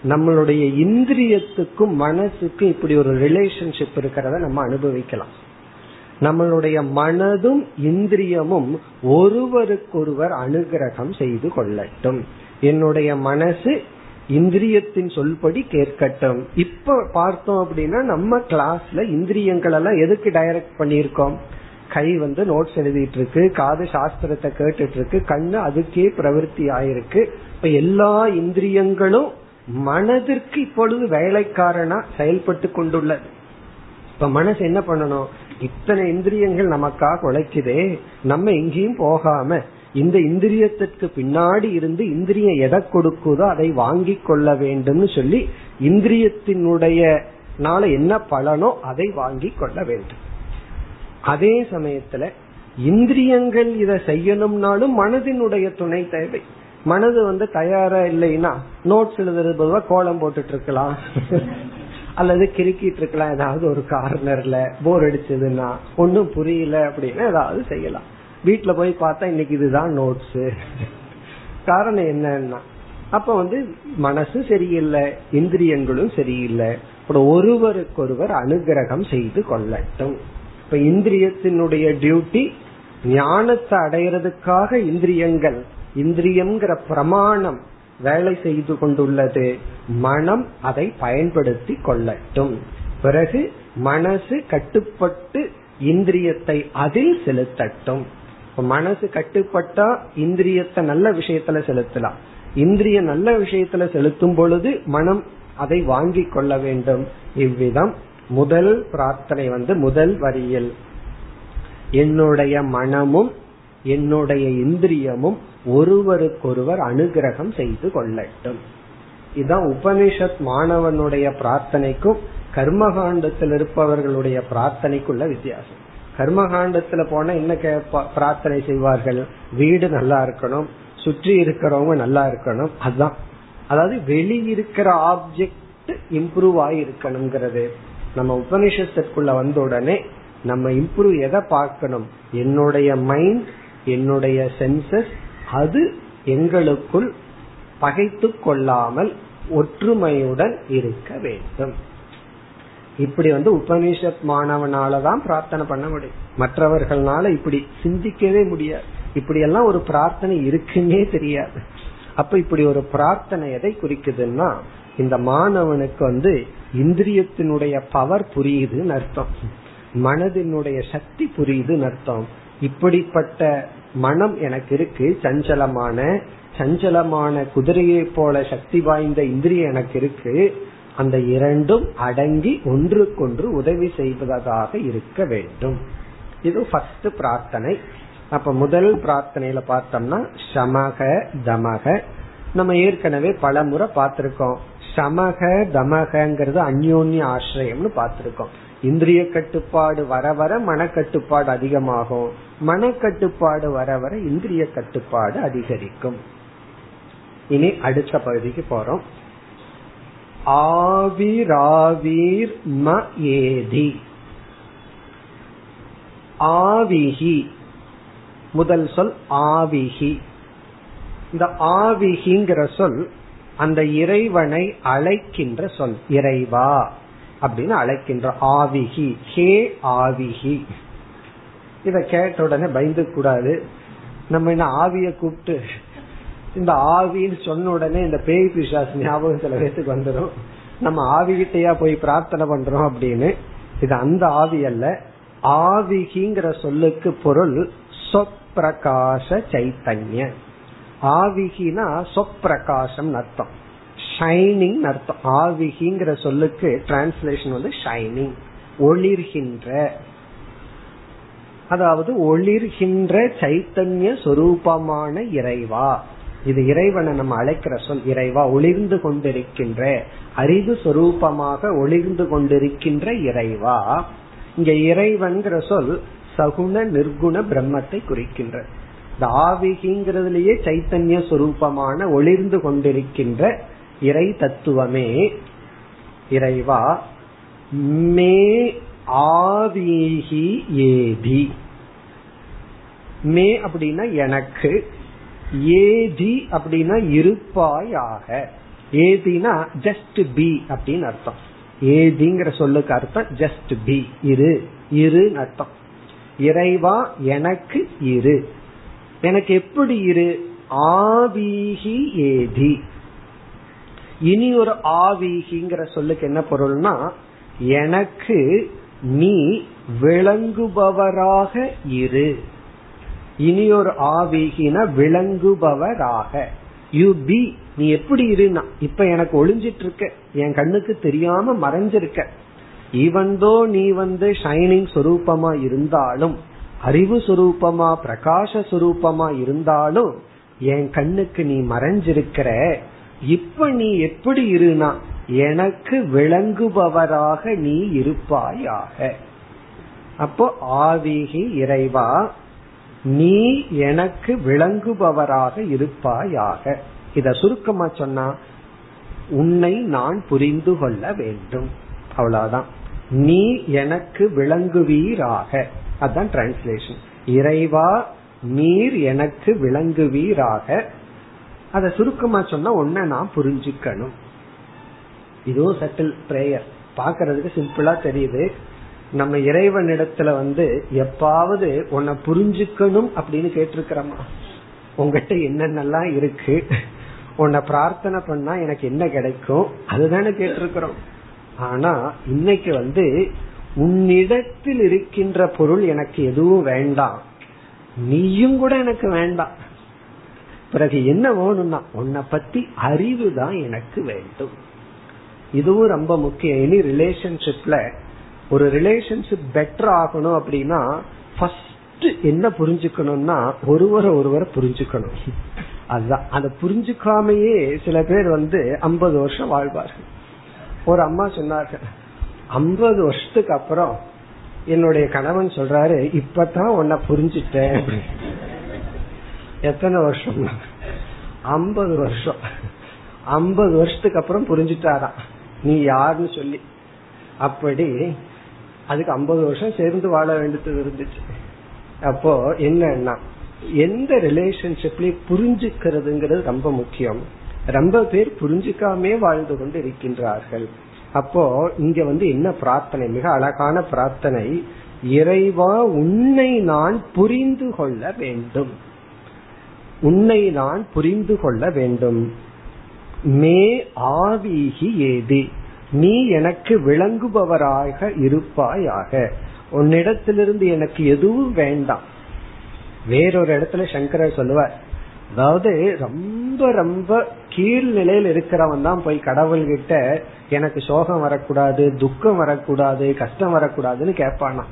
[SPEAKER 1] நம்மளுடைய இந்திரியத்துக்கும் மனசுக்கும் இப்படி ஒரு ரிலேஷன்ஷிப் இருக்கிறத நம்ம அனுபவிக்கலாம். நம்மளுடைய மனதும் இந்திரியமும் ஒருவருக்கொருவர் அனுகிரகம் செய்து கொள்ளட்டும். என்னுடைய மனசு இந்திரியத்தின் சொல்படி கேட்கட்டும். இப்ப பார்த்தோம் அப்படின்னா நம்ம கிளாஸ்ல இந்திரியங்கள் எல்லாம் எதுக்கு டைரக்ட் பண்ணிருக்கோம் கை வந்து நோட்ஸ் எழுதிட்டு இருக்கு காது சாஸ்திரத்தை கேட்டுட்டு இருக்கு கண்ணு அதுக்கே பிரவருத்தி ஆயிருக்கு. இப்ப எல்லா இந்திரியங்களும் மனதிற்கு இப்பொழுது வேலைக்காரனா செயல்பட்டு கொண்டுள்ளது. இப்ப மனசு என்ன பண்ணணும்? இத்தனை இந்திரியங்கள் நமக்காக உழைக்குதே. நம்ம எங்கேயும் போகாம இந்த இந்திரியத்திற்கு பின்னாடி இருந்து இந்திரியம் எதை கொடுக்குதோ அதை வாங்கி கொள்ள வேண்டும் சொல்லி இந்திரியத்தினுடைய நாள என்ன பலனோ அதை வாங்கி கொள்ள வேண்டும். அதே சமயத்துல இந்திரியங்கள் இதை செய்யணும்னாலும் மனதினுடைய துணை தேவை. மனது வந்து தயாரா இல்லைன்னா நோட்ஸ் எழுதுறது பொதுவா கோலம் போட்டுட்டு இருக்கலாம் அல்லது கிறுக்கிட்டு இருக்கலாம் ஏதாவது ஒரு கார்னர்ல போர் அடிச்சதுன்னா ஒன்னும் புரியல அப்படின்னா ஏதாவது செய்யலாம். வீட்டுல போய் பார்த்தா இன்னைக்கு இதுதான் நோட்ஸ் காரணம் என்னன்னா அப்ப வந்து மனசு சரியில்லை இந்திரியங்களும் சரியில்லை. அப்புறம் ஒருவருக்கொருவர் அனுகிரகம் செய்து கொள்ளட்டும். இப்ப இந்திரியத்தினுடைய டியூட்டி ஞானத்தை அடையிறதுக்காக இந்திரியங்கள் இந்திரியம்ங்கிற பிரமாணம் வேலை செய்து கொண்டுள்ளது. மனம் அதை பயன்படுத்தி கொள்ளட்டும். பிறகு மனசு கட்டுப்பட்டு இந்திரியத்தை அதில் செலுத்தட்டும். மனசு கட்டுப்பட்டா இந்திரியத்தை நல்ல விஷயத்துல செலுத்தலாம். இந்திரிய நல்ல விஷயத்துல செலுத்தும் பொழுது மனம் அதை வாங்கி கொள்ள வேண்டும். இவ்விதம் முதல் பிரார்த்தனை வந்து முதல் வரியில். என்னுடைய மனமும் என்னுடைய இந்திரியமும் ஒருவருக்கொருவர் அனுகிரகம் செய்து கொள்ளட்டும். இதுதான் உபனிஷத் மாணவனுடைய பிரார்த்தனைக்கும் கர்மகாண்டத்தில் இருப்பவர்களுடைய பிரார்த்தனைக்குள்ள வித்தியாசம். கர்மகாண்டத்துல போனா என்ன பிரார்த்தனை செய்வார்கள்? வீடு நல்லா இருக்கணும் சுற்றி இருக்கிறவங்க நல்லா இருக்கணும் அதுதான் அதாவது வெளியிருக்கிற ஆப்ஜெக்ட் இம்ப்ரூவ் ஆயிருக்கணுங்கிறது. நம்ம உபனிஷத்துக்குள்ள வந்த உடனே நம்ம இம்ப்ரூவ் எதை பார்க்கணும்? என்னுடைய மைண்ட் என்னுடைய சென்சஸ் அது எங்களுக்குள் பகைத்து கொள்ளாமல் ஒற்றுமையுடன் இருக்க வேண்டும். இப்படி வந்து உபனிஷத் மாணவனாலதான் பிரார்த்தனை பண்ண முடியும். மற்றவர்களால இப்படி சிந்திக்கவே முடியாது. இப்படி எல்லாம் ஒரு பிரார்த்தனை இருக்குன்னே தெரியாது. அப்ப இப்படி ஒரு பிரார்த்தனை எதை குறிக்குதுன்னா இந்த மாணவனுக்கு வந்து இந்திரியத்தினுடைய பவர் புரியுதுன்னு அர்த்தம். மனதினுடைய சக்தி புரியுதுன்னு அர்த்தம். இப்படிப்பட்ட மனம் எனக்கு இருக்கு சஞ்சலமான சஞ்சலமான குதிரையை போல சக்தி வாய்ந்த இந்திரியம் எனக்கு இருக்கு. அந்த இரண்டும் அடங்கி ஒன்றுக்கொன்று உதவி செய்வதாக இருக்க வேண்டும். இது ஃபர்ஸ்ட் பிரார்த்தனை. அப்ப முதல் பிரார்த்தனையில பார்த்தோம்னா சமக தமக. நம்ம ஏற்கனவே பல முறை பார்த்திருக்கோம். சமக தமகங்கிறது அந்யோன்ய ஆசிரியம்னு பார்த்திருக்கோம். இந்திரிய கட்டுப்பாடு வர வர மனக்கட்டுப்பாடு அதிகமாகும். மனக்கட்டுப்பாடு வர வர இந்திரிய கட்டுப்பாடு அதிகரிக்கும். இனி அடுத்த பகுதிக்கு போறோம். ஆவிராவீர் ம ஏதி. ஆவிஹி. முதல் சொல் ஆவிஹி. இந்த ஆவிஹிங்கிற சொல் அந்த இறைவனை அழைக்கின்ற சொல் இறைவா. அப்படின்னு அழைக்கின்ற ஆவிகி. ஹே ஆவிகி. இத கேட்ட உடனே பயந்து கூடாது நம்ம என்ன ஆவிய கூப்பிட்டு இந்த ஆவின்னு சொன்ன உடனே இந்த பேய் பிசாஸ் ஞாபகம் சில பேருக்கு வந்துடும் நம்ம ஆவிகிட்டையா போய் பிரார்த்தனை பண்றோம் அப்படின்னு. இது அந்த ஆவி அல்ல. ஆவிகிங்கிற சொல்லுக்கு பொருள் சொப்பிரகாச சைத்தன்ய ஆவிகினா சொப்பிரகாசம் அர்த்தம். ஷைனிங் அர்த்தம். ஆவிகிங்கிற சொல்லுக்கு டிரான்ஸ்லேஷன் வந்து ஷைனிங் ஒளிர்கின்ற. அதாவது ஒளிர்கின்ற சைத்தன்ய சொரூபமான இறைவா. இது இறைவனை நம்ம அழைக்கிற சொல் இறைவா ஒளிர்ந்து கொண்டிருக்கின்ற அறிவு சொரூபமாக ஒளிர்ந்து கொண்டிருக்கின்ற இறைவா. இங்க இறைவன்கிற சொல் சகுண நிர்குண பிரம்மத்தை குறிக்கின்ற. இந்த ஆவிகிங்கிறதுலயே சைத்தன்ய சொரூபமான ஒளிர்ந்து கொண்டிருக்கின்ற இறை தத்துவமே இறைவா மே ஆவீகி ஏதி மே அப்படின்னா எனக்கு ஏதி அப்படின்னா இருப்பாயாக. ஏதினா ஜஸ்ட் பி அப்படின்னு அர்த்தம். ஏதிங்கிற சொல்லுக்கு அர்த்தம் ஜஸ்ட் பி இரு இரு அர்த்தம். இறைவா எனக்கு இரு. எனக்கு எப்படி இரு? ஆவீகி ஏதி இனி ஒரு ஆவீகிங்கிற சொல்லுக்கு என்ன பொருள்னா எனக்கு நீ விளங்குபவராக இரு. இனி ஒரு ஆவிகின விளங்குபவராக. யூ பி நீ எப்படி இருந்தா இப்ப எனக்கு ஒளிஞ்சிட்டு இருக்க என் கண்ணுக்கு தெரியாம மறைஞ்சிருக்க. ஈவன்தோ நீ வந்து ஷைனிங் சுரூபமா இருந்தாலும் அறிவு சுரூபமா பிரகாச சுரூபமா இருந்தாலும் என் கண்ணுக்கு நீ மறைஞ்சிருக்கிற இப்ப நீ எப்படி இருனா எனக்கு விளங்குபவராக நீ இருப்பாயாக. அப்போ ஆவிகி இறைவா நீ எனக்கு விளங்குபவராக இருப்பாயாக. இத சுருக்கமா சொன்னா உன்னை நான் புரிந்து கொள்ள வேண்டும். அவ்வளவுதான். நீ எனக்கு விளங்குவீராக. அதான் டிரான்ஸ்லேஷன் இறைவா நீர் எனக்கு விளங்குவீராக. அத சுருக்கமா சொன்னா ஒன்ன நான் புரிஞ்சுக்கணும். இதுவும் சட்டில் பிரேயர் பாக்குறதுக்கு சிம்பிளா தெரியுது. நம்ம இறைவனிடத்துல வந்து எப்பாவது உன்னை புரிஞ்சுக்கணும் அப்படின்னு கேட்டிருக்கிறோமா? உங்ககிட்ட என்னென்னலாம் இருக்கு? உன்னை பிரார்த்தனை பண்ணா எனக்கு என்ன கிடைக்கும்? அதுதானே கேட்டிருக்கிறோம். ஆனா இன்னைக்கு வந்து உன்னிடத்தில் இருக்கின்ற பொருள் எனக்கு எதுவும் வேண்டாம். நீயும் கூட எனக்கு வேண்டாம். பிறகு என்ன வேணும்னா உன்னை பத்தி அறிவு தான் எனக்கு வேண்டும். இதுவும் ரொம்ப முக்கியம். இனி ரிலேஷன்ஷிப்ல ஒரு ரிலேஷன்ஷிப் பெட்டர் ஆகணும் அப்படின்னா ஃபர்ஸ்ட் என்ன புரிஞ்சுக்கணும்னா ஒருவரை ஒருவரை புரிஞ்சுக்கணும். அதுதான். அதை புரிஞ்சுக்காமையே சில பேர் வந்து ஐம்பது வருஷம் வாழ்வார்கள். ஒரு அம்மா சொன்னார்கள் ஐம்பது வருஷத்துக்கு அப்புறம் என்னுடைய கணவன் சொல்றாரு இப்பதான் உன்னை புரிஞ்சுட்டேன். எத்தனை வருஷம்? ஐம்பது வருஷம். ஐம்பது வருஷத்துக்கு அப்புறம் புரிஞ்சுட்டாராம். நீ யாருன்னு சொல்லி. அப்படி அதுக்கு ஐம்பது வருஷம் சேர்ந்து வாழ வேண்டியது இருந்துச்சு. அப்போ என்னன்னா எந்த ரிலேஷன்ஷிப்லயும் புரிஞ்சுக்கிறதுங்கிறது ரொம்ப முக்கியம். ரொம்ப பேர் புரிஞ்சுக்காமே வாழ்ந்து கொண்டு இருக்கின்றார்கள். அப்போ இங்க வந்து என்ன பிரார்த்தனை? மிக அழகான பிரார்த்தனை. இறைவா உன்னை நான் புரிந்து கொள்ள வேண்டும். உன்னை நான் புரிந்து கொள்ள வேண்டும். மே ஆவீகி ஏதி. நீ எனக்கு விளங்குபவராக இருப்பாயாக. உன்னிடத்திலிருந்து எனக்கு எதுவும் வேண்டாம். வேறொரு இடத்துல சங்கரர் சொல்லுவார். அதாவது ரொம்ப ரொம்ப கீழ் நிலையில் இருக்கிறவன் தான் போய் கடவுள் கிட்ட எனக்கு சோகம் வரக்கூடாது துக்கம் வரக்கூடாது கஷ்டம் வரக்கூடாதுன்னு கேட்பானா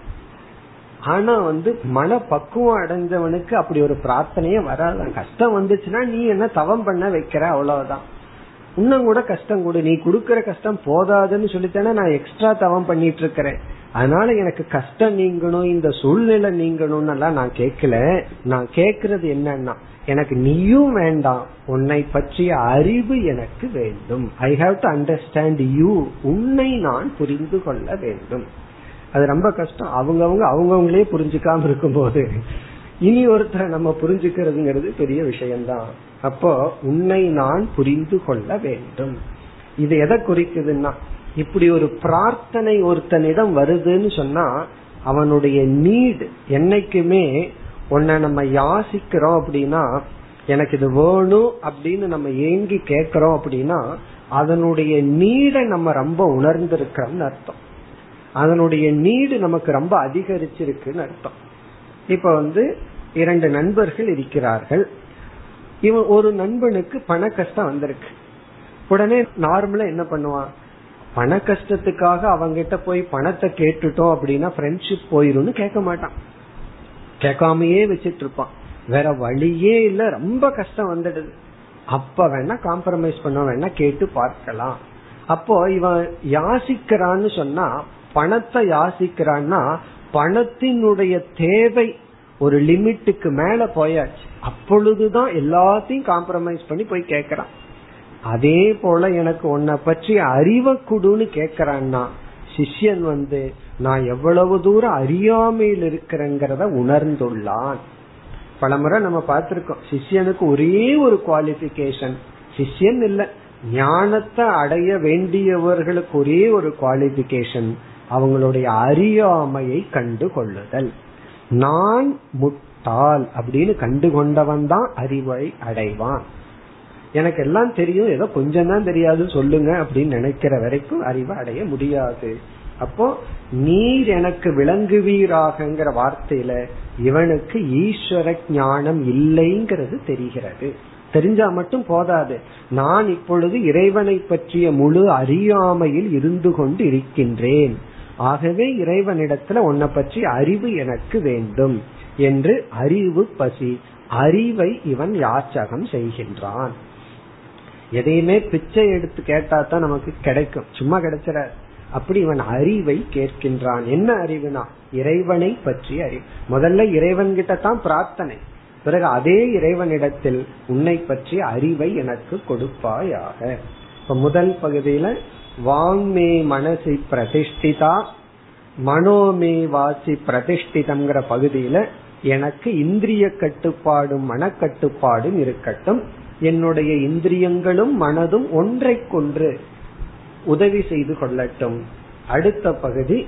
[SPEAKER 1] ஆனா வந்து மன பக்குவம் அடைஞ்சவனுக்கு அப்படி ஒரு பிரார்த்தனையே வராது. கஷ்டம் வந்துச்சுன்னா நீ என்ன தவம் பண்ண வைக்கிற? அவ்வளவுதான். இன்னும் கூட கஷ்டம் கொடு. நீ கொடுக்கற கஷ்டம் போதாதுன்னு சொல்லித்தானே நான் எக்ஸ்ட்ரா தவம் பண்ணிட்டு இருக்கிறேன் அதனால எனக்கு கஷ்டம் நீங்கணும் இந்த சூழ்நிலை நீங்கணும்னு எல்லாம் நான் கேட்கல. நான் கேக்குறது என்னன்னா எனக்கு நீயும் வேண்டாம். உன்னை பற்றிய அறிவு எனக்கு வேண்டும். I have to understand you உன்னை நான் புரிந்து கொள்ள வேண்டும். அது ரொம்ப கஷ்டம். அவங்கவுங்க அவங்கவுங்களே புரிஞ்சுக்காம இருக்கும்போது இனி ஒருத்தரை நம்ம புரிஞ்சுக்கிறதுங்கிறது பெரிய விஷயம்தான். அப்போ உன்னை நான் புரிந்து கொள்ள வேண்டும். இது எதை குறிக்குதுன்னா இப்படி ஒரு பிரார்த்தனை ஒருத்தனிடம் வருதுன்னு சொன்னா அவனுடைய நீடு என்னைக்குமே உன்னை நம்ம யாசிக்கிறோம் அப்படின்னா எனக்கு இது வேணும் அப்படின்னு நம்ம ஏங்கி கேட்கிறோம் அப்படின்னா அதனுடைய நீடை நம்ம ரொம்ப உணர்ந்திருக்கிறோம்னு அர்த்தம். அதனுடைய நீடு நமக்கு ரொம்ப அதிகரிச்சிருக்குன்னு அர்த்தம். இப்ப வந்து இரண்டு நண்பர்கள் இருக்கிறார்கள். இவன் ஒரு நண்பனுக்கு பண கஷ்டம் வந்திருக்கு. உடனே நார்மலா என்ன பண்ணுவான்? பண கஷ்டத்துக்காக அவங்கிட்ட போய் பணத்தை கேட்டுட்டோம் அப்படின்னா ஃப்ரெண்ட்ஷிப் போயிரும்னு கேட்க மாட்டான். கேட்காமையே வச்சிட்டு இருப்பான் வேற வழியே இல்ல ரொம்ப கஷ்டம் வந்துடுது. அப்ப வேணா காம்ப்ரமைஸ் பண்ண வேணா கேட்டு பார்க்கலாம். அப்போ இவன் யாசிக்கிறான்னு சொன்னா பணத்தை யாசிக்கிறான்னா பணத்தினுடைய தேவை ஒரு லிமிட்டுக்கு மேல போயாச்சு. அப்பொழுதுதான் எல்லாத்தையும் காம்ப்ரமைஸ் பண்ணி போய் கேக்குறான் அதே போல எனக்கு உன்னை பற்றி அறிவை குடுன்னு கேக்குறான்னா சிஷ்யன் வந்து நான் எவ்வளவு தூரம் அறியாமையில் இருக்கிறேங்கிறத உணர்ந்துள்ளான். பலமுறை நம்ம பார்த்திருக்கோம் சிஷ்யனுக்கு ஒரே ஒரு குவாலிபிகேஷன் சிஷ்யன் இல்ல ஞானத்தை அடைய வேண்டியவர்களுக்கு ஒரே ஒரு குவாலிபிகேஷன் அவங்களுடைய அறியாமையை கண்டு கொள்ளுதல் நான் முட்டாள் அப்படின்னு கண்டு கொண்டவன் தான் அறிவை அடைவான். எனக்கு எல்லாம் தெரியும் ஏதோ கொஞ்சம் தான் தெரியாது சொல்லுங்க அப்படின்னு நினைக்கிற வரைக்கும் அறிவை அடைய முடியாது. அப்போ நீர் எனக்கு விளங்குவீராகங்கிற வார்த்தையில இவனுக்கு ஈஸ்வர ஞானம் இல்லைங்கிறது தெரிகிறது. தெரிஞ்சா மட்டும் போதாது. நான் இப்பொழுது இறைவனை பற்றிய முழு அறியாமையில் இருந்து கொண்டு இருக்கின்றேன் ஆகவே இறைவனிடத்துல உன்னை பற்றி அறிவு எனக்கு வேண்டும் என்று அறிவு பசி அறிவை இவன் யாச்சகம் செய்கின்றான். எதையுமே பிச்சை எடுத்து கேட்டா தான் நமக்கு கிடைக்கும். சும்மா கிடைச்சிட. அப்படி இவன் அறிவை கேட்கின்றான். என்ன அறிவுனா? இறைவனை பற்றி அறிவு. முதல்ல இறைவன் கிட்ட தான் பிரார்த்தனை. பிறகு அதே இறைவனிடத்தில் உன்னை பற்றி அறிவை எனக்கு கொடுப்பாயாக. இப்ப முதல் பகுதியில வாங்மே மனசி பிரதிஷ்டிதா மனோமே வாசி பிரதிஷ்டிதம்ங்கிற பகுதியில எனக்கு இந்திரிய கட்டுப்பாடும் மனக்கட்டுப்பாடும் இருக்கட்டும். என்னுடைய இந்திரியங்களும் மனதும் ஒன்றை கொன்று உதவி செய்து கொள்ளட்டும். அடுத்த பகுதி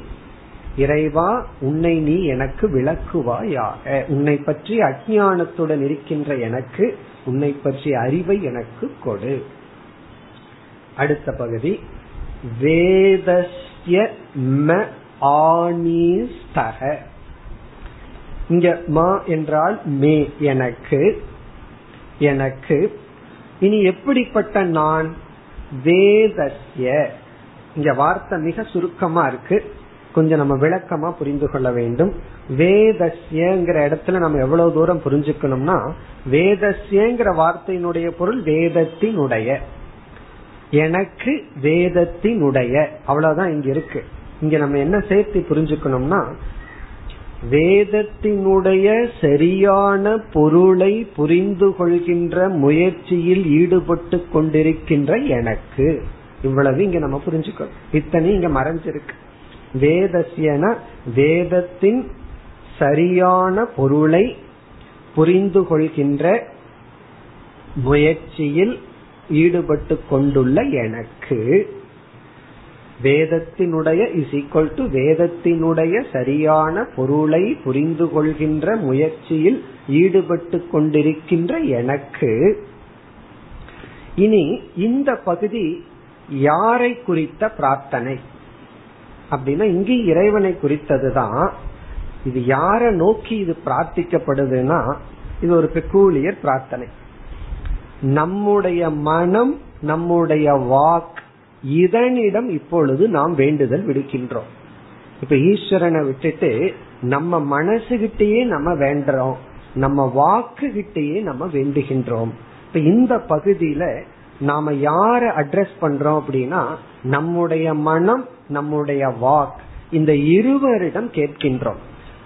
[SPEAKER 1] இறைவா உன்னை நீ எனக்கு விளக்குவாயாக. உன்னை பற்றி அஜானத்துடன் இருக்கின்ற எனக்கு உன்னை பற்றி அறிவை எனக்கு கொடு. அடுத்த பகுதி வேதஸ்ய ம ஆனீஸ்தக. இங்க மா என்றால் மே எனக்கு எனக்கு. இனி எப்படிப்பட்ட நான்? வேதஸ்ய. இங்க வார்த்தை மிக சுருக்கமா இருக்கு. கொஞ்சம் நம்ம விளக்கமா புரிந்து கொள்ள வேண்டும். வேதஸ்யங்கிற இடத்துல நம்ம எவ்வளவு தூரம் புரிஞ்சுக்கணும்னா வேதஸ்யங்கிற வார்த்தையினுடைய பொருள் வேதத்தினுடைய. எனக்கு வேதத்தினுடைய அவ்வளவுதான் இங்க இருக்கு. இங்க நம்ம என்ன சேர்த்து புரிஞ்சுக்கணும்னா வேதத்தினுடைய சரியான பொருளை புரிந்து கொள்கின்ற முயற்சியில் ஈடுபட்டு கொண்டிருக்கின்ற எனக்கு. இவ்வளவு இங்க நம்ம புரிஞ்சுக்கணும். இத்தனை இங்க மறைஞ்சிருக்கு. வேதசியன வேதத்தின் சரியான பொருளை புரிந்து கொள்கின்ற முயற்சியில் ஈடுபட்டு கொண்டுள்ள எனக்கு. வேதத்தினுடைய இஸ் ஈக்வல் டு வேதத்தினுடைய சரியான பொருளை புரிந்து கொள்கின்ற முயற்சியில் ஈடுபட்டு கொண்டிருக்கின்ற எனக்கு. இனி இந்த பகுதி யாரை குறித்த பிரார்த்தனை? அப்படின்னா இங்கே இறைவனை குறித்ததுதான் இது யார நோக்கி இது பிரார்த்திக்கப்படுதுன்னா இது ஒரு பெக்கூலியர் பிரார்த்தனை. நம்முடைய மனம் நம்முடைய வாக் இதனிடம் இப்பொழுது நாம் வேண்டுதல் விடுக்கின்றோம். இப்ப ஈஸ்வரனை விட்டுட்டு நம்ம மனசுகிட்டயே நம்ம வேண்டுறோம். நம்ம வாக்கு கிட்டேயே நம்ம வேண்டுகின்றோம். இப்ப இந்த பகுதியில நாம யார அட்ரஸ் பண்றோம் அப்படின்னா நம்முடைய மனம் நம்முடைய வாக் இந்த இருவரிடம் கேட்கின்றோம்.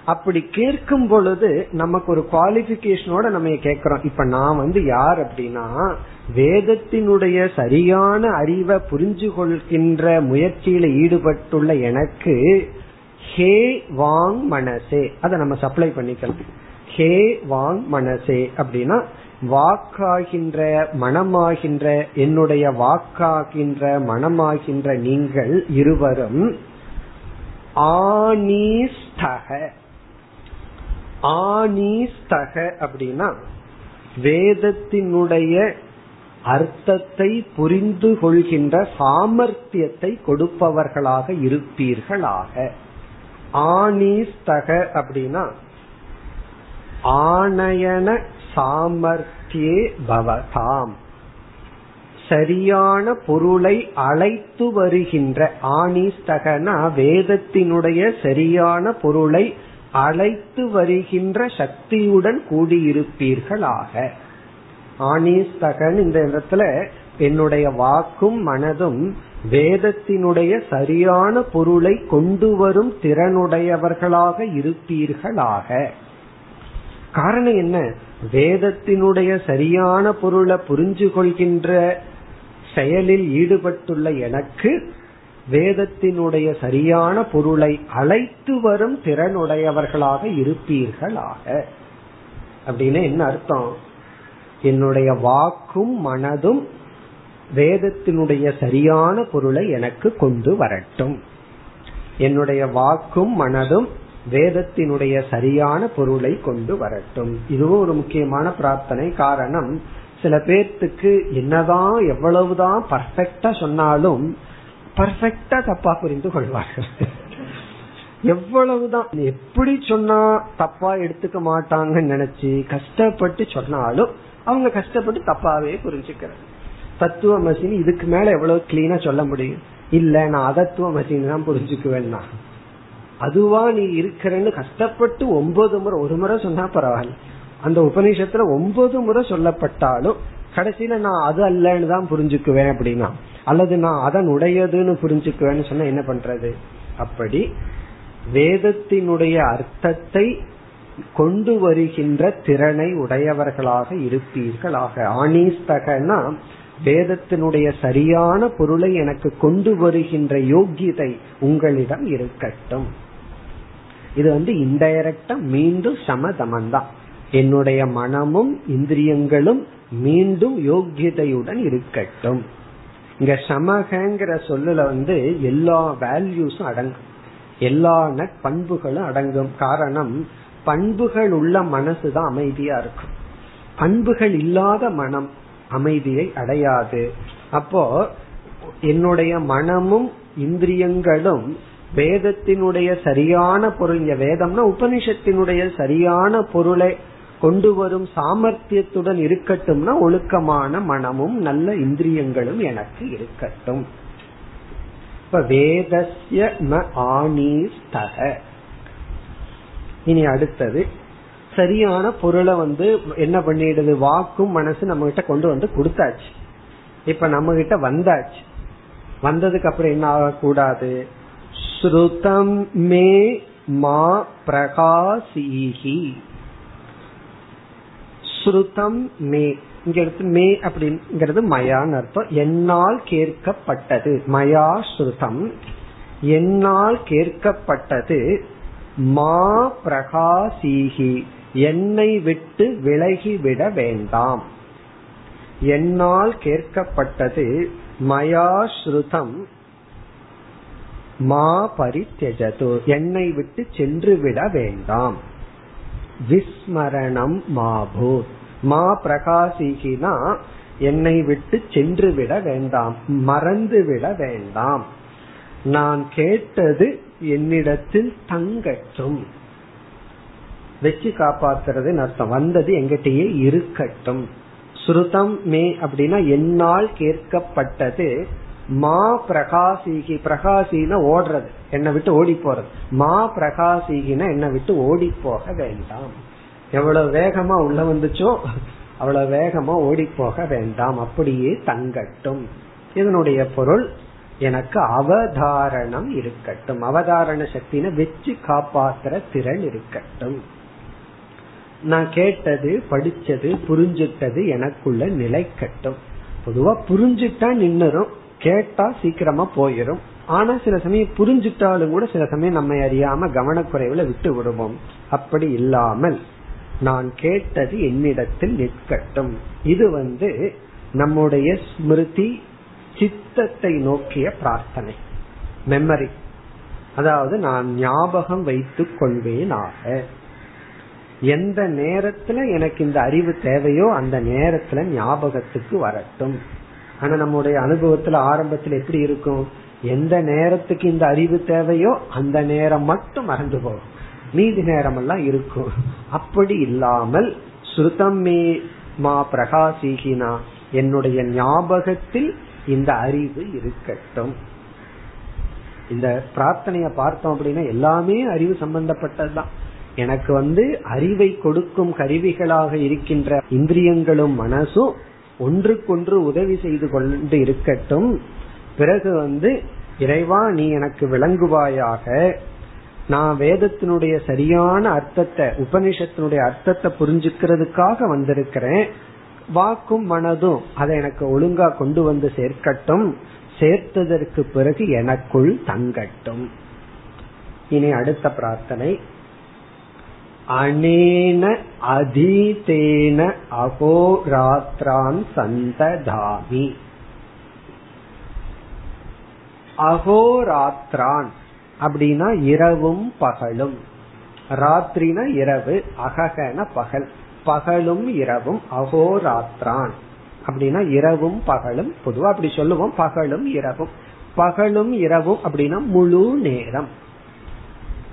[SPEAKER 1] அப்படி கேட்கும் பொழுது நமக்கு ஒரு குவாலிபிகேஷனோட நம்ம கேட்கிறோம். இப்ப நான் வந்து யார் அப்படின்னா வேதத்தினுடைய சரியான அறிவை புரிஞ்சு கொள்கின்ற முயற்சியில ஈடுபட்டுள்ள எனக்கு ஹே வாங் மனசே. அதை நம்ம சப்ளை பண்ணிக்கலாம். ஹே வாங் மனசே அப்படின்னா வாக்காகின்ற மனமாகின்ற என்னுடைய வாக்காகின்ற மனமாகின்ற நீங்கள் இருவரும் ஆனீஸ்தக. ஆனீஸ்தக அப்படின்னா வேதத்தினுடைய அர்த்தத்தை புரிந்து கொள்கின்ற சாமர்த்தியத்தை கொடுப்பவர்களாக இருப்பீர்களாக. ஆனீஸ்தக அப்படின்னா ஆனயன சாமர்த்தியே பவதாம். சரியான பொருளை அழைத்து வருகின்ற ஆனீஸ்தகனா வேதத்தினுடைய சரியான பொருளை அழைத்து வருகின்ற சக்தியுடன் கூடியிருப்பீர்களாக. ஆனீஸ்தகன் இந்த இடத்துல என்னுடைய வாக்கும் மனதும் வேதத்தினுடைய சரியான பொருளை கொண்டு வரும் திறனுடையவர்களாக இருப்பீர்களாக. காரணம் என்ன? வேதத்தினுடைய சரியான பொருளை புரிஞ்சு கொள்கின்ற செயலில் ஈடுபட்டுள்ள எனக்கு வேதத்தினுடைய சரியான பொருளை அழைத்து வரும் திறனுடையவர்களாக இருப்பீர்களாக. அப்படின்னு என்ன அர்த்தம்? என்னுடைய வாக்கும் மனதும் வேதத்தினுடைய சரியான பொருளை எனக்கு கொண்டு வரட்டும். என்னுடைய வாக்கும் மனதும் வேதத்தினுடைய சரியான பொருளை கொண்டு வரட்டும். இதுவும் ஒரு முக்கியமான பிரார்த்தனை. காரணம் சில பேர்த்துக்கு என்னதான் எவ்வளவுதான் பர்ஃபெக்டா சொன்னாலும் பர்ஃபெக்டா தப்பா புரிந்து கொள்வார்கள். எவ்வளவுதான் எப்படி சொன்னா தப்பா எடுத்துக்க மாட்டாங்கன்னு நினைச்சு கஷ்டப்பட்டு சொன்னாலும் அவங்க கஷ்டப்பட்டு தப்பாவே புரிஞ்சுக்கிறது தத்துவ மசினி இதுக்கு மேல எவ்வளவு கிளீனா சொல்ல முடியும்? இல்ல நான் அதத்துவ மசின் தான் புரிஞ்சுக்குவேன்னா. அதுவா நீ இருக்கிறன்னு கஷ்டப்பட்டு ஒன்பது முறை ஒரு முறை சொன்னா பரவாயில்ல. அந்த உபநிஷத்துல ஒன்பது முறை சொல்லப்பட்டாலும் கடைசியில நான் அது அல்லன்னு தான் புரிஞ்சுக்குவேன் அப்படின்னா அல்லது நான் அதன் உடையதுன்னு புரிஞ்சுக்குவேன்னு சொன்னா என்ன பண்றது? அப்படி வேதத்தினுடைய அர்த்தத்தை கொண்டு வருகின்ற திறனை உடையவர்களாக இருப்பீர்களாக ஆனீஸ்தகனா வேதத்தினுடைய சரியான பொருளை எனக்கு கொண்டு வருகின்ற யோகியதை உங்களிடம் இருக்கட்டும். இது வந்து இன்டைரக்டா மீண்டும் சமதமன் தான் என்னுடைய மனமும் இந்திரியங்களும் மீண்டும் யோகியதையுடன் இருக்கட்டும். இங்க சமகங்கிற சொல்லுல வந்து எல்லா வேல்யூஸும் அடங்கும். எல்லா பண்புகளும் அடங்கும். காரணம் பண்புகள் உள்ள மனசு தான் அமைதியா இருக்கும். பண்புகள் இல்லாத மனம் அமைதியை அடையாது. அப்போ என்னுடைய மனமும் இந்திரியங்களும் வேதத்தினுடைய சரியான பொருள் இங்க வேதம்னா உபனிஷத்தினுடைய சரியான பொருளை கொண்டு வரும் சாமர்த்தியத்துடன் இருக்கட்டும்னா ஒழுக்கமான மனமும் நல்ல இந்திரியங்களும் எனக்கு இருக்கட்டும். இப்ப வேதஸ்ய ந ஆனீஸ்தக. இனி அடுத்தது சரியான பொருளை வந்து என்ன பண்ணிடுது? வாக்கும் மனசு நம்ம கிட்ட கொண்டு வந்து கொடுத்தாச்சு. இப்ப நம்ம கிட்ட வந்தாச்சு. வந்ததுக்கு அப்புறம் என்ன ஆகக்கூடாது? ஸ்ருதம் மே மா பிரகாசீகி ஸ்ருதம் மே. இங்க எடுத்து மே அப்படிங்கிறது மயான் அர்த்தம். என்னால் கேட்கப்பட்டது. மயா ஸ்ருதம் என்னால் கேட்கப்பட்டது. மா பிரகாசீகி என்னை விட்டு விலகிவிட வேண்டாம். என்னால் கேட்கப்பட்டது. மயா ஸ்ருதம் மா பரித்தெஜது என்னை விட்டு சென்று விட வேண்டாம். விஸ்மரணம் மாபூ. மா பிரகாசிகினா என்னை விட்டு சென்று விட வேண்டாம் மறந்து விட வேண்டாம். நான் கேட்டது என்னிடத்தில் தங்கட்டும். வச்சு காப்பாத்துறது அர்த்தம்? வந்தது எங்கிட்டயே இருக்கட்டும். ஸ்ருதம் மே அப்படின்னா என்னால் கேட்கப்பட்டது. மா பிரகாசிகி பிரகாசின ஓடுறது. என்னை விட்டு ஓடி போறது. மா பிரகாசிகின என்னை விட்டு ஓடி போக வேண்டாம். எவ்வளவு வேகமா உள்ள வந்துச்சோ அவ்வளவு வேகமா ஓடி போக வேண்டாம். அப்படியே தங்கட்டும். இதனுடைய பொருள் எனக்கு அவதாரணம் இருக்கட்டும். அவதாரண சக்தின வச்சு காப்பாத்துற திறன் இருக்கட்டும். நான் கேட்டது படிச்சது புரிஞ்சிட்டது எனக்குள்ள நிலைக்கட்டும். பொதுவா புரிஞ்சுட்டா நின்னுரும் கேட்டா சீக்கிரமா போயிடும் ஆனா சில சமயம் புரிஞ்சுட்டாலும் கூட சில சமயம் நம்மை அறியாம கவனக்குறைவுல விட்டு விடுவோம். அப்படி இல்லாமல் நான் கேட்டது என்னிடத்தில் நிற்கட்டும். இது வந்து நம்முடைய ஸ்மிருதி சித்தத்தை நோக்கிய பிரார்த்தனை. மெமரி அதாவது நான் ஞாபகம் வைத்துக் கொள்வேனாக. எந்த நேரத்துல எனக்கு இந்த அறிவு தேவையோ அந்த நேரத்துல ஞாபகத்துக்கு வரட்டும். ஆனா நம்முடைய அனுபவத்துல ஆரம்பத்துல எப்படி இருக்கும்? எந்த நேரத்துக்கு இந்த அறிவு தேவையோ அந்த நேரம் மட்டும் மறந்து போகும். மீதி நேரம் எல்லாம் இருக்கும். அப்படி இல்லாமல் ஸ்ருதமே மா பிரகாசிகினா என்னுடைய ஞாபகத்தில் இந்த அறிவு இருக்கட்டும். இந்த பிரார்த்தனைய பார்த்தோம் அப்படின்னா எல்லாமே அறிவு சம்பந்தப்பட்டதுதான். எனக்கு வந்து அறிவை கொடுக்கும் கருவிகளாக இருக்கின்ற இந்திரியங்களும் மனசும் ஒன்றுக்கொன்று உதவி செய்து கொண்டு இருக்கட்டும். பிறகு வந்து இறைவா நீ எனக்கு விளங்குவாயாக. நான் வேதத்தினுடைய சரியான அர்த்தத்தை உபனிஷத்தினுடைய அர்த்தத்தை புரிஞ்சுக்கிறதுக்காக வந்திருக்கிறேன். வாக்கும் மனதும் அதை எனக்கு ஒழுங்கா கொண்டு வந்து சேர்க்கட்டும். சேர்த்ததற்கு பிறகு எனக்குள் தங்கட்டும். இனி அடுத்த பிரார்த்தனை. அனேன அதீதேன அகோராத்ரான் சந்ததாமி. அகோராத்ரான். அப்படின்னா இரவும் பகலும். ராத்திரினா இரவு அககன பகல். பகலும் இரவும் அகோராத்ரான். அப்படின்னா இரவும் பகலும். பொதுவா அப்படி சொல்லுவோம் பகலும் இரவும். பகலும் இரவும் அப்படின்னா முழு நேரம்.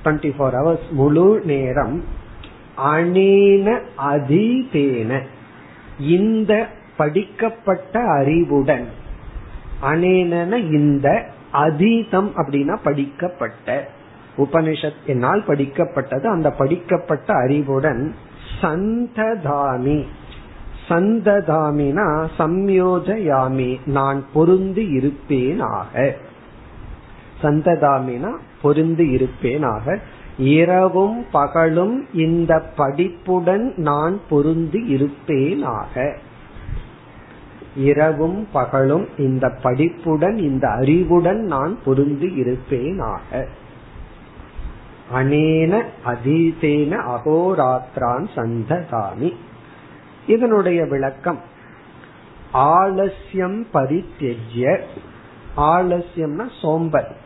[SPEAKER 1] டுவெண்ட்டி ஃபோர் ஹவர்ஸ் முழு நேரம். அனேன அதீதேன. இந்த படிக்கப்பட்ட அறிவுடன் அனேன இந்த அதீதம் அப்படின்னா படிக்கப்பட்ட. உபனிஷத் என்னால் படிக்கப்பட்டது அந்த படிக்கப்பட்ட அறிவுடன் சந்ததாமி. சந்ததாமினா சம்யோஜயாமி நான் பொருந்து இருப்பேனாக. சந்ததாமினா பொருந்து இருப்பேனாக. இரவும் பகலும் இந்த படிப்புடன் நான் பொருந்து இருப்பேனாக. இரவும் பகலும் இந்த படிப்புடன் இந்த அறிவுடன் நான் பொருந்து இருப்பேனாக. அனேன அதீதேன அகோராத்ரான் சந்ததாமி. இதனுடைய விளக்கம் ஆலசியம் பரித்தெஜ்ய ஆலசியம்னா சோம்பல்.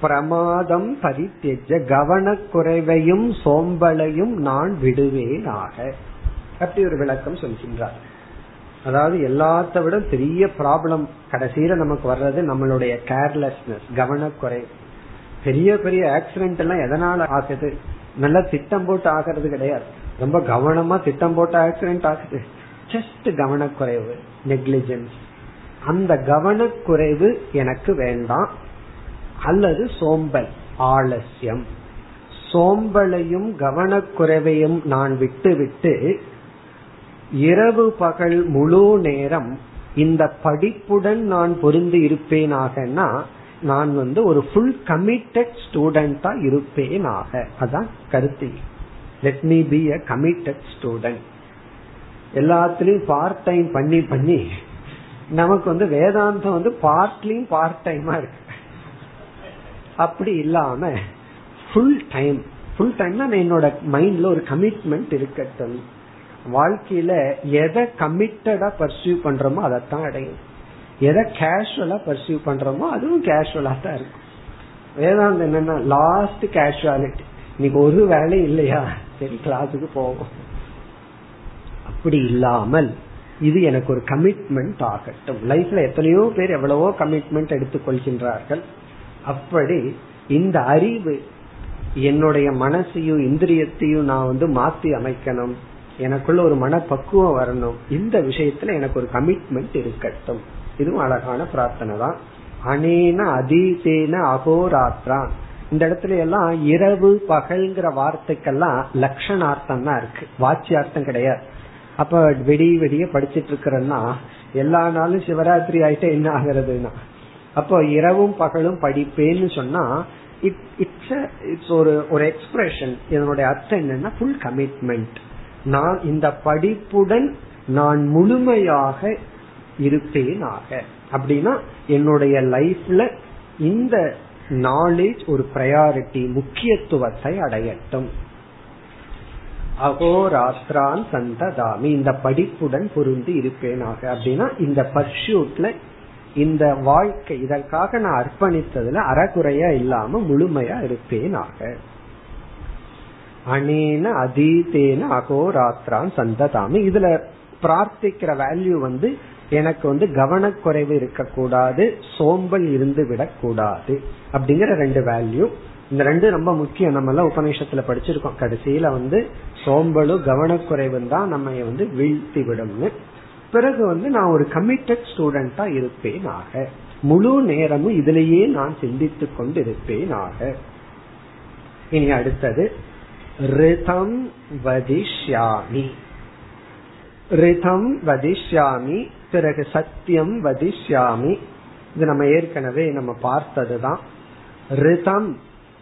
[SPEAKER 1] பிரமாதம் பரித்தெஜ கவனக்குறைவையும் சோம்பலையும் நான் விடுவேனாக. அப்படி ஒரு விளக்கம் சொல்கின்றார். அதாவது எல்லாத்த விட பெரிய ப்ராப்ளம் கடைசியில நமக்கு வர்றது நம்மளுடைய கேர்லெஸ்னஸ் கவனக்குறை. பெரிய பெரிய ஆக்சிடென்ட் எல்லாம் எதனால ஆகுது? நல்லா திட்டம் போட்டு ஆகிறது கிடையாது. ரொம்ப கவனமா திட்டம் போட்டு ஆக்சிடென்ட் ஆகுது. ஜஸ்ட் கவனக்குறைவு நெக்லிஜென்ஸ் அந்த கவனக்குறைவு எனக்கு வேண்டாம். அல்லது சோம்பல் ஆலசியம் சோம்பலையும் கவனக்குறைவையும் நான் விட்டு விட்டு இரவு பகல் முழு நேரம் இந்த படிப்புடன் நான் பொருந்து இருப்பேனாகனா நான் வந்து ஒரு ஃபுல் கமிட்டட் ஸ்டூடெண்டா இருப்பேனாக. அதான் கருத்து. Let me be a committed student எல்லாத்துலயும் பார்ட் டைம் பண்ணி பண்ணி நமக்கு வந்து வேதாந்தம் வந்து பார்ட்லயும் பார்ட் டைமா இருக்கு. அப்படி இல்லாம ஃபுல் டைம் ஃபுல் டைம்னா என்னோட மைண்ட்ல ஒரு கமிட்மெண்ட் இருக்கட்டும். வாழ்க்கையில எதை கமிட்டடா பர்சியூ பண்றோமோ அதைத்தான் அடையும் எதை கேஷுவலா பர்சியூ பண்றோமோ அதுவும் கேஷுவலா தான் இருக்கும். வேதாந்த என்னன்னா லாஸ்ட் கேஷுவாலிட்டி இன்னைக்கு ஒரு வேலை இல்லையா? சரி கிளாஸுக்கு போவோம். அப்படி இல்லாமல் இது எனக்கு ஒரு கமிட்மெண்ட் ஆகட்டும். லைஃப்ல எத்தனையோ பேர் எவ்வளவோ கமிட்மெண்ட் எடுத்துக்கொள்கின்றார்கள். அப்படி இந்த அறிவு என்னுடைய மனசையும் இந்திரியத்தையும் நான் வந்து மாத்தி அமைக்கணும். எனக்குள்ள ஒரு மனப்பக்குவம் வரணும். இந்த விஷயத்துல எனக்கு ஒரு கமிட்மெண்ட் இருக்கட்டும். இதுவும் அழகான பிரார்த்தனை தான். அனேன அதீதேன அகோராத்ரா. இந்த இடத்துல எல்லாம் இரவு பகல்ங்கிற வார்த்தைக்கெல்லாம் லட்சணார்த்தம் தான் இருக்கு. வாட்சியார்த்தம் கிடையாது. அப்ப வெடி வெடிய படிச்சிட்டு இருக்கிறேன்னா எல்லா நாளும் சிவராத்திரி ஆயிட்டே என்ன ஆகுறதுன்னா? அப்போ இரவும் பகலும் படிப்பேன்னு சொன்னா இட்ஸ் இட்ஸ் ஒரு ஒரு எக்ஸ்பிரஷன் இதனுடைய அர்த்தம் என்னன்னா ஃபுல் கமிட்மெண்ட் நான் இந்த படிப்புடன் நான் முழுமையாக இருப்பேனாக. அப்படின்னா என்னுடைய லைஃப்ல இந்த நாலேஜ் ஒரு ப்ரையாரிட்டி முக்கியத்துவத்தை அடையட்டும். அகோராத்ரான் சந்ததாமி இந்த படிப்புடன் பொருந்தி இருப்பேனாக. அப்படின்னா இந்த பர்ஷூட்ல இந்த வாழ்க்கை இதற்காக நான் அர்ப்பணித்ததுல அறகுறையா இல்லாம முழுமையா இருப்பேனாக. அனேன அதீதேன அகோராத்ரான் சந்ததாமி. இதுல பிரார்த்திக்கிற வேல்யூ வந்து எனக்கு வந்து கவனக்குறைவு இருக்கக்கூடாது சோம்பல் இருந்து விடக்கூடாது அப்படிங்கிற ரெண்டு வேல்யூ இந்த ரெண்டு ரொம்ப முக்கியம். நம்ம எல்லாம் உபநிஷத்துல படிச்சிருக்கோம். கடைசியில வந்து சோம்பலும் கவனக்குறைவும் தான் நம்ம வந்து வீழ்த்தி விடும்னு. பிறகு வந்து நான் ஒரு கமிட்டட் ஸ்டூடெண்டா இருப்பேன் ஆக முழு நேரமும் இதுலயே நான் சிந்தித்துக் கொண்டு இருப்பேன் ஆக இனி அடுத்தது ரிதம் வதிஷ்யாமி. ரிதம் வதிஷ்யாமி பிறகு சத்தியம் வதிஷ்யாமி. இது நம்ம ஏற்கனவே நம்ம பார்த்ததுதான். ரிதம்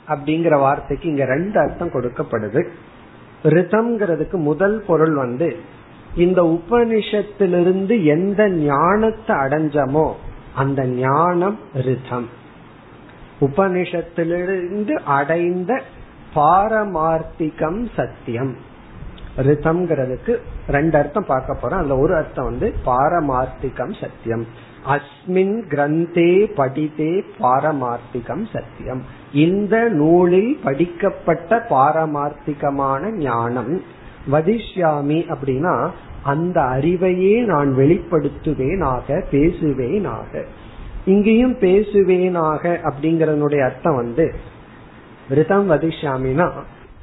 [SPEAKER 1] அப்படிங்கிற வார்த்தைக்கு இங்க ரெண்டு அர்த்தம் கொடுக்கப்படுது. ரிதம்ங்கிறதுக்கு முதல் பொருள் வந்து இந்த உபனிஷத்திலிருந்து எந்த ஞானத்தை அடைஞ்சமோ அந்த ஞானம் ரிதம். உபனிஷத்திலிருந்து அடைந்த பாரமார்த்திகம் சத்தியம். ரிதம்ங்கிறதுக்கு ரெண்டு அர்த்தம் பார்க்க போறோம். அதுல ஒரு அர்த்தம் வந்து பாரமார்த்திகம் சத்தியம். அஸ்மின் கிரந்தே படித்தே பாரமார்த்திகம் சத்தியம். இந்த நூலில் படிக்கப்பட்ட பாரமார்த்திகமான ஞானம் வதிஷ்யாமி அப்படின்னா அந்த அறிவையே நான் வெளிப்படுத்துவேனாக பேசுவேனாக. இங்கேயும் பேசுவேனாக அப்படிங்கறதனுடைய அர்த்தம் வந்து ரிதம் வதிஷாமினா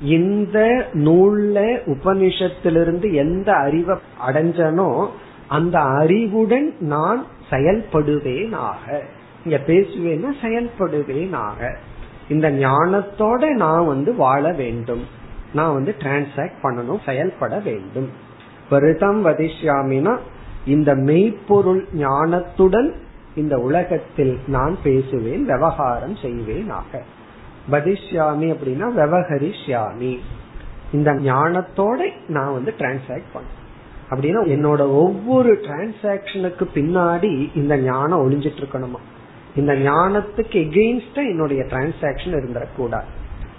[SPEAKER 1] இந்த நூல்ல உபனிஷத்திலிருந்து எந்த அறிவை அடைஞ்சனோ அந்த அறிவுடன் நான் செயல்படுவேனாக. இங்க பேசுவேன்னா செயல்படுவேனாக. இந்த ஞானத்தோட நான் வந்து வாழ வேண்டும். நான் வந்து டிரான்சாக்ட் பண்ணணும் செயல்பட வேண்டும். ரிதம் வதிஷாமினா இந்த மெய்ப்பொருள் ஞானத்துடன் இந்த உலகத்தில் நான் பேசுவேன் விவகாரம் செய்வேன் ஆக பதிஷ்யாமி அப்படின்னா விவகரிஷ்யாமி இந்த ஞானத்தோட நான் வந்து டிரான்சாக்ட் பண்ண அப்படின்னா என்னோட ஒவ்வொரு டிரான்சாக்சனுக்கு பின்னாடி இந்த ஞானம் ஒளிஞ்சிட்டு இருக்கணுமா? இந்த ஞானத்துக்கு எகெயின்ஸ்டா என்னுடைய டிரான்சாக்சன் இருந்துடக்கூடாது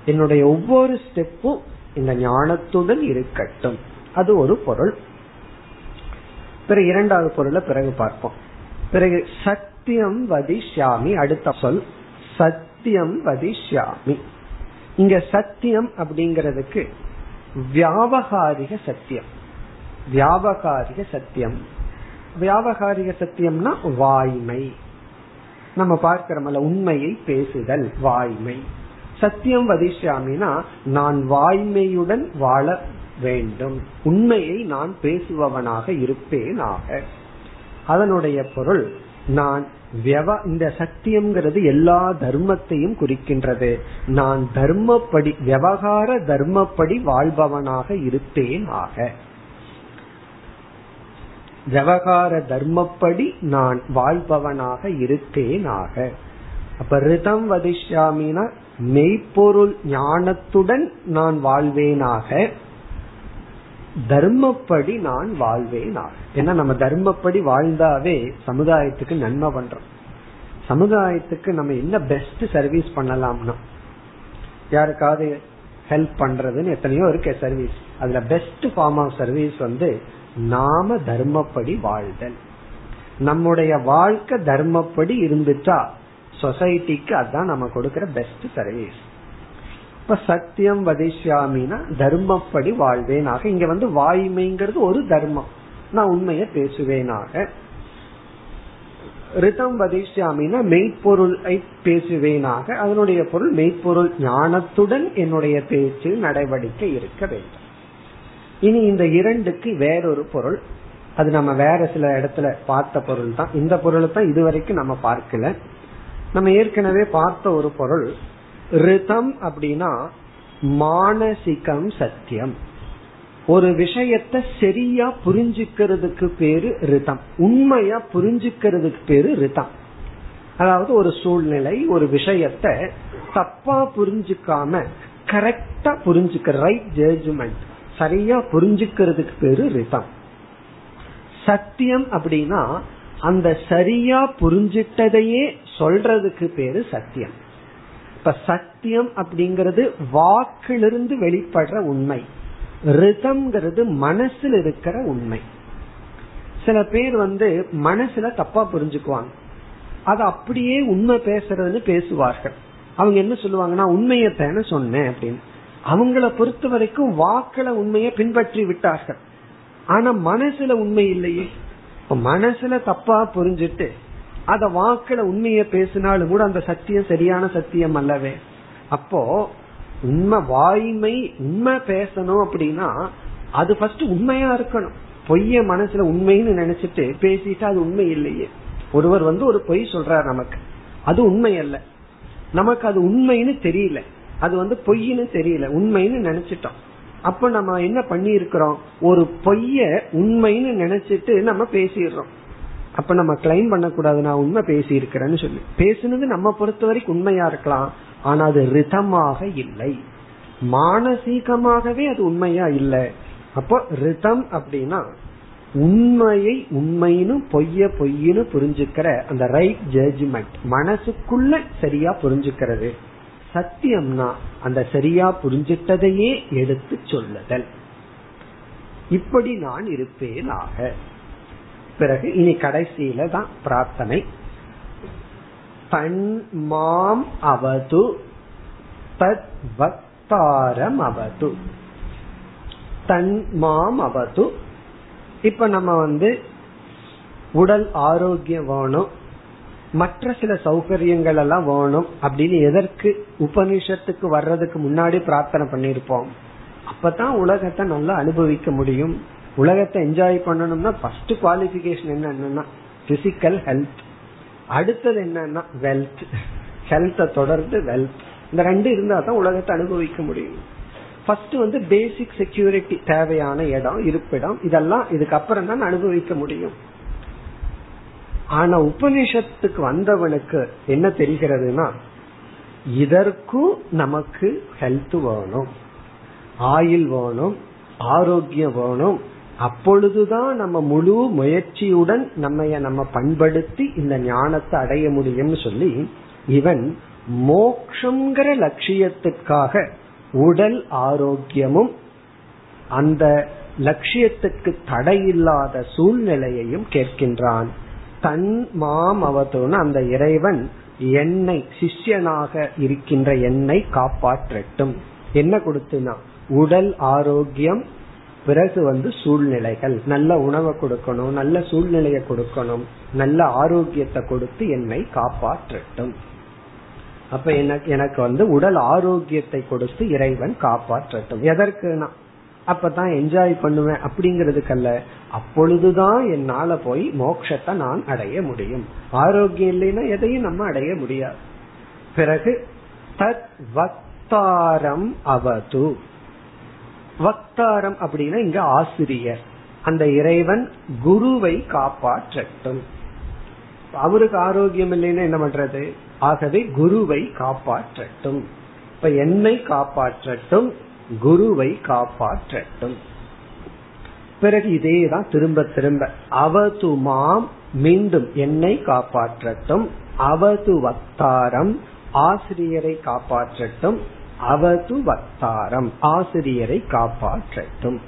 [SPEAKER 1] என்னுடைய ஒவ்வொரு ஸ்டெப்பும் இந்த ஞானத்துடன் இருக்கட்டும். அது ஒரு பொருள். பிறகு இரண்டாவது பொருளை பிறகு பார்ப்போம். பிறகு சத்தியம் வதிஷாமி அடுத்த சொல் சத்தியம் வதிஷ்யாமி. இங்க சத்தியம் அப்படிங்கிறதுக்கு வியாபகாரிக சத்தியம். வியாபகாரிக சத்தியம். வியாபகாரிக சத்தியம்னா வாய்மை. நம்ம பார்க்கிறோம்ல உண்மையை பேசுதல் வாய்மை. சத்தியம் வதிஷ்யாமினா நான் வாய்மையுடன் வாழ வேண்டும். உண்மையை நான் பேசுபவனாக இருப்பேனாக. அதனுடைய பொருள் நான் இந்த சத்தியம்ங்கிறது எல்லா தர்மத்தையும் குறிக்கின்றது. நான் தர்மப்படி விவகார தர்மப்படி வாழ்பவனாக இருப்பேன் ஆக. விவகார தர்மப்படி நான் வாழ்பவனாக இருப்பேன் ஆக. அப்ப ரிதம் வதிஷ்யாமினா மெய்ப்பொருள் ஞானத்துடன் நான் வாழ்வேனாக தர்மப்படி நான் வாழ்வேன் ஏன்னா நம்ம தர்மப்படி வாழ்ந்தாவே சமுதாயத்துக்கு நன்மை பண்றோம். சமுதாயத்துக்கு நம்ம என்ன பெஸ்ட் சர்வீஸ் பண்ணலாம்னா யாருக்காவது ஹெல்ப் பண்றதுன்னு எத்தனையோ இருக்கு சர்வீஸ் அதுல பெஸ்ட் ஃபார்ம் ஆஃப் சர்வீஸ் வந்து நாம தர்மப்படி வாழ்தல். நம்முடைய வாழ்க்கை தர்மப்படி இருந்துட்டா சொசைட்டிக்கு அதான் நம்ம கொடுக்கற பெஸ்ட் சர்வீஸ் இப்ப சத்தியம் வதிஷ்யாமினா தர்மப்படி வாழ்வேனாக. இங்க வந்து வாய்மைங்கிறது ஒரு தர்மம். நான் உண்மையை பேசுவேனாக. ரிதம் வதிஷ்யாமினா மெய்ப்பொருளை பேசுவேனாக. அதனுடைய பொருள் மெய்ப்பொருள் ஞானத்துடன் என்னுடைய பேச்சு நடவடிக்கை இருக்க வேண்டும். இனி இந்த இரண்டுக்கு வேறொரு பொருள். அது நம்ம வேற சில இடத்துல பார்த்த பொருள் தான் இந்த பொருளை தான் இதுவரைக்கும் நம்ம பார்க்கல. நம்ம ஏற்கனவே பார்த்த ஒரு பொருள். ரிதம் அப்படின்னா மானசிகம் சத்தியம். ஒரு விஷயத்த சரியா புரிஞ்சுக்கிறதுக்கு பேரு ரிதம். உண்மையா புரிஞ்சுக்கிறதுக்கு பேரு ரிதம். அதாவது ஒரு சூழ்நிலை ஒரு விஷயத்த தப்பா புரிஞ்சுக்காம கரெக்டா புரிஞ்சுக்கிற ரைட் ஜட்ஜ்மெண்ட் சரியா புரிஞ்சுக்கிறதுக்கு பேரு ரிதம். சத்தியம் அப்படின்னா அந்த சரியா புரிஞ்சிட்டதையே சொல்றதுக்கு பேரு சத்தியம். இப்ப சத்தியம் அப்படிங்கிறது வாக்கிலிருந்து வெளிப்படுற உண்மை. ரிதம்ங்கிறது மனசில் இருக்கிற உண்மை. சில பேர் வந்து மனசுல தப்பா புரிஞ்சுக்குவாங்க. அது அப்படியே உண்மை பேசுறதுன்னு பேசுவார்கள். அவங்க என்ன சொல்லுவாங்கன்னா உண்மையத்தான சொன்னேன் அப்படின்னு. அவங்கள பொறுத்த வரைக்கும் வாக்கள உண்மையை பின்பற்றி விட்டார்கள். ஆனா மனசுல உண்மை இல்லையே. மனசுல தப்பா புரிஞ்சுட்டு அத வாக்குல உண்மைய பேசினாலும் கூட அந்த சத்தியம் சரியான சத்தியம் அல்லவே. அப்போ உண்மை வாய்மை உண்மை பேசணும் அப்படின்னா அது ஃபர்ஸ்ட் உண்மையா இருக்கணும். பொய்ய மனசுல உண்மைன்னு நினைச்சிட்டு பேசிட்டு அது உண்மை இல்லையே. ஒருவர் வந்து ஒரு பொய் சொல்றார் நமக்கு. அது உண்மை அல்ல. நமக்கு அது உண்மைன்னு தெரியல. அது வந்து பொய்ன்னு தெரியல. உண்மைன்னு நினைச்சிட்டோம். அப்ப நம்ம என்ன பண்ணி இருக்கிறோம் ஒரு பொய்ய உண்மைன்னு நினைச்சிட்டு நம்ம பேசிடுறோம். அப்ப நம்ம கிளைம் பண்ணக்கூடாது நான் உண்மை பேசி இருக்கிறேன்னு சொல்லி. பேசுனது நம்ம பொறுத்த வரைக்கும் உண்மையா இருக்கலாம் ஆனா அது ரிதமாக இல்லை. மானசீகமாகவே அது உண்மையா இல்லை. அப்போ ரிதம் அப்படின்னா உண்மையை உண்மைன்னு பொய்ய பொய்னு புரிஞ்சுக்கிற அந்த ரைட் ஜட்ஜ்மெண்ட் மனசுக்குள்ள சரியா புரிஞ்சுக்கிறது. சத்தியம்னா அந்த சரியா புரிஞ்சிட்டதையே எடுத்து சொல்லுதல். இப்படி நான் இருப்பேன் ஆக பிறகு இனி கடைசியில தான் பிரார்த்தனை. தன் மாம் அவது தத் வக்தாரம் அவது. தன் மாம் அவது. இப்ப நம்ம வந்து உடல் ஆரோக்கியம் வேணும் மற்ற சில சௌகரியங்கள் எல்லாம் வேணும் அப்படின்னு எதற்கு உபனிஷத்துக்கு வர்றதுக்கு முன்னாடி பிரார்த்தனை பண்ணிருப்போம் அப்பதான் உலகத்தை நல்லா அனுபவிக்க முடியும். உலகத்தை என்ஜாய் பண்ணணும்னா ஃபர்ஸ்ட் குவாலிபிகேஷன் என்னன்னா பிசிக்கல் ஹெல்த் அடுத்தது என்னன்னா வெல்த் ஹெல்த்தை தொடர்ந்து வெல்த் இந்த ரெண்டு இருந்தா தான் உலகத்தை அனுபவிக்க முடியும். ஃபர்ஸ்ட் வந்து பேசிக் செக்யூரிட்டி தேவையான இடம் இருப்பிடம் இதெல்லாம் இதுக்கப்புறம் தான் அனுபவிக்க முடியும். ஆனா உபனிஷத்துக்கு வந்தவனுக்கு என்ன தெரிகிறதுனா இதற்கும் நமக்கு ஹெல்த் வேணும் ஆயில் வேணும் ஆரோக்கியம் வேணும் அப்பொழுதுதான் நம்ம முழு முயற்சியுடன் நம்ம நம்ம பண்படுத்தி இந்த ஞானத்தை அடைய முடியும்னு சொல்லி இவன் மோக்ஷங்கிற லட்சியத்துக்காக உடல் ஆரோக்கியமும் அந்த லட்சியத்துக்கு தடையில்லாத சூழ்நிலையையும் கேட்கின்றான். தன் மாம் அவத்தோன்னு அந்த இறைவன் என்னை சிஷ்யனாக இருக்கின்ற என்னை காப்பாற்றட்டும். என்ன கொடுத்துனா உடல் ஆரோக்கியம் பிறகு வந்து சூழ்நிலைகள். நல்ல உணவை கொடுக்கணும் நல்ல சூழ்நிலையை கொடுக்கணும் நல்ல ஆரோக்கியத்தை கொடுத்து என்னை காப்பாற்றட்டும். அப்ப எனக்கு எனக்கு வந்து உடல் ஆரோக்கியத்தை கொடுத்து இறைவன் காப்பாற்றட்டும். எதற்குனா அப்பதான் என்ஜாய் பண்ணுவேன் அப்படிங்கறதுக்கல்ல. அப்பொழுதுதான் என்னால போய் மோட்சத்தை நான் அடைய முடியும். ஆரோக்கியம் இல்லைன்னா எதையும் நம்ம அடைய முடியாது. பிறகு தத் வக்தாரம் அவது. வக்தாரம் அப்படின்னா இங்க ஆசிரியர். அந்த இறைவன் குருவை காப்பாற்றட்டும். அவருக்கு ஆரோக்கியம் இல்லைன்னா என்ன பண்றது? ஆகவே குருவை காப்பாற்றட்டும். இப்ப என்னை காப்பாற்றட்டும் குருவை காப்பாற்றட்டும். பிறகு இதே தான் திரும்ப திரும்ப அவது மாம் மீண்டும் என்னை காப்பாற்றட்டும் அவது வக்தாரம் ஆசிரியரை காப்பாற்றட்டும் அவது வக்தாரம் ஆசிரியரை காப்பாற்றட்டும்.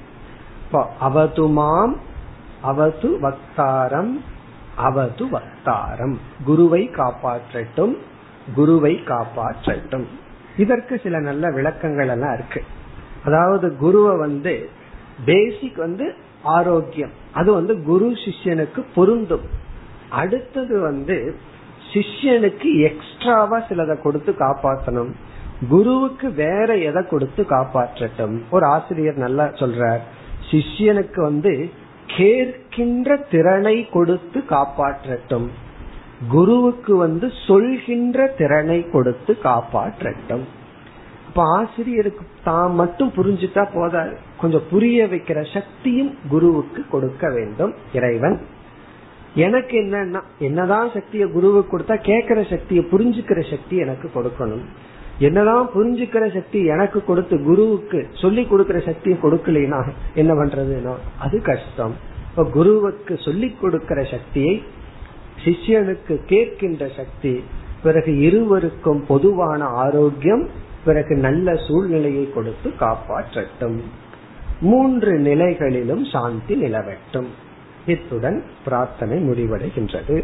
[SPEAKER 1] அவது மாம் அவது வக்தாரம் அவது வக்தாரம் குருவை காப்பாற்றட்டும் குருவை காப்பாற்றட்டும். இதற்கு சில நல்ல விளக்கங்கள் எல்லாம் இருக்கு. அதாவது குருவை வந்து பேசிக் வந்து ஆரோக்கியம். அது வந்து குரு சிஷ்யனுக்கு பொருந்தும். அடுத்தது வந்து சிஷ்யனுக்கு எக்ஸ்ட்ராவா சிலதை கொடுத்து காப்பாற்றணும் குருவுக்கு வேற எதை கொடுத்து காப்பாற்றட்டும். ஒரு ஆசிரியர் நல்லா சொல்றார். சிஷ்யனுக்கு வந்து கேட்கின்ற திறனை கொடுத்து காப்பாற்றட்டும். குருவுக்கு வந்து சொல்கின்ற திறனை கொடுத்து காப்பாற்றட்டும். இப்ப ஆசிரியருக்கு தான் மட்டும் புரிஞ்சுட்டா போதாது. கொஞ்சம் புரிய வைக்கிற சக்தியும் குருவுக்கு கொடுக்க வேண்டும் இறைவன். எனக்கு என்னன்னா என்னதான் சக்தியை குருவுக்கு கொடுத்தா கேட்கிற சக்தியை புரிஞ்சுக்கிற சக்தி எனக்கு கொடுக்கணும். என்னதான் புரிஞ்சுக்கிற சக்தி எனக்கு கொடுத்து குருவுக்கு சொல்லி கொடுக்கிற சக்தியை கொடுக்கலைனா என்ன பண்றதுன்னா அது கஷ்டம். இப்ப குருவுக்கு சொல்லி கொடுக்கிற சக்தியை சிஷ்யனுக்கு கேட்கின்ற சக்தி பிறகு இருவருக்கும் பொதுவான ஆரோக்கியம் பிறகு நல்ல சூழ்நிலையை கொடுத்து காப்பாற்றட்டும். மூன்று நிலைகளிலும் சாந்தி நிலவட்டும். இத்துடன் பிரார்த்தனை முடிவடைகின்றது.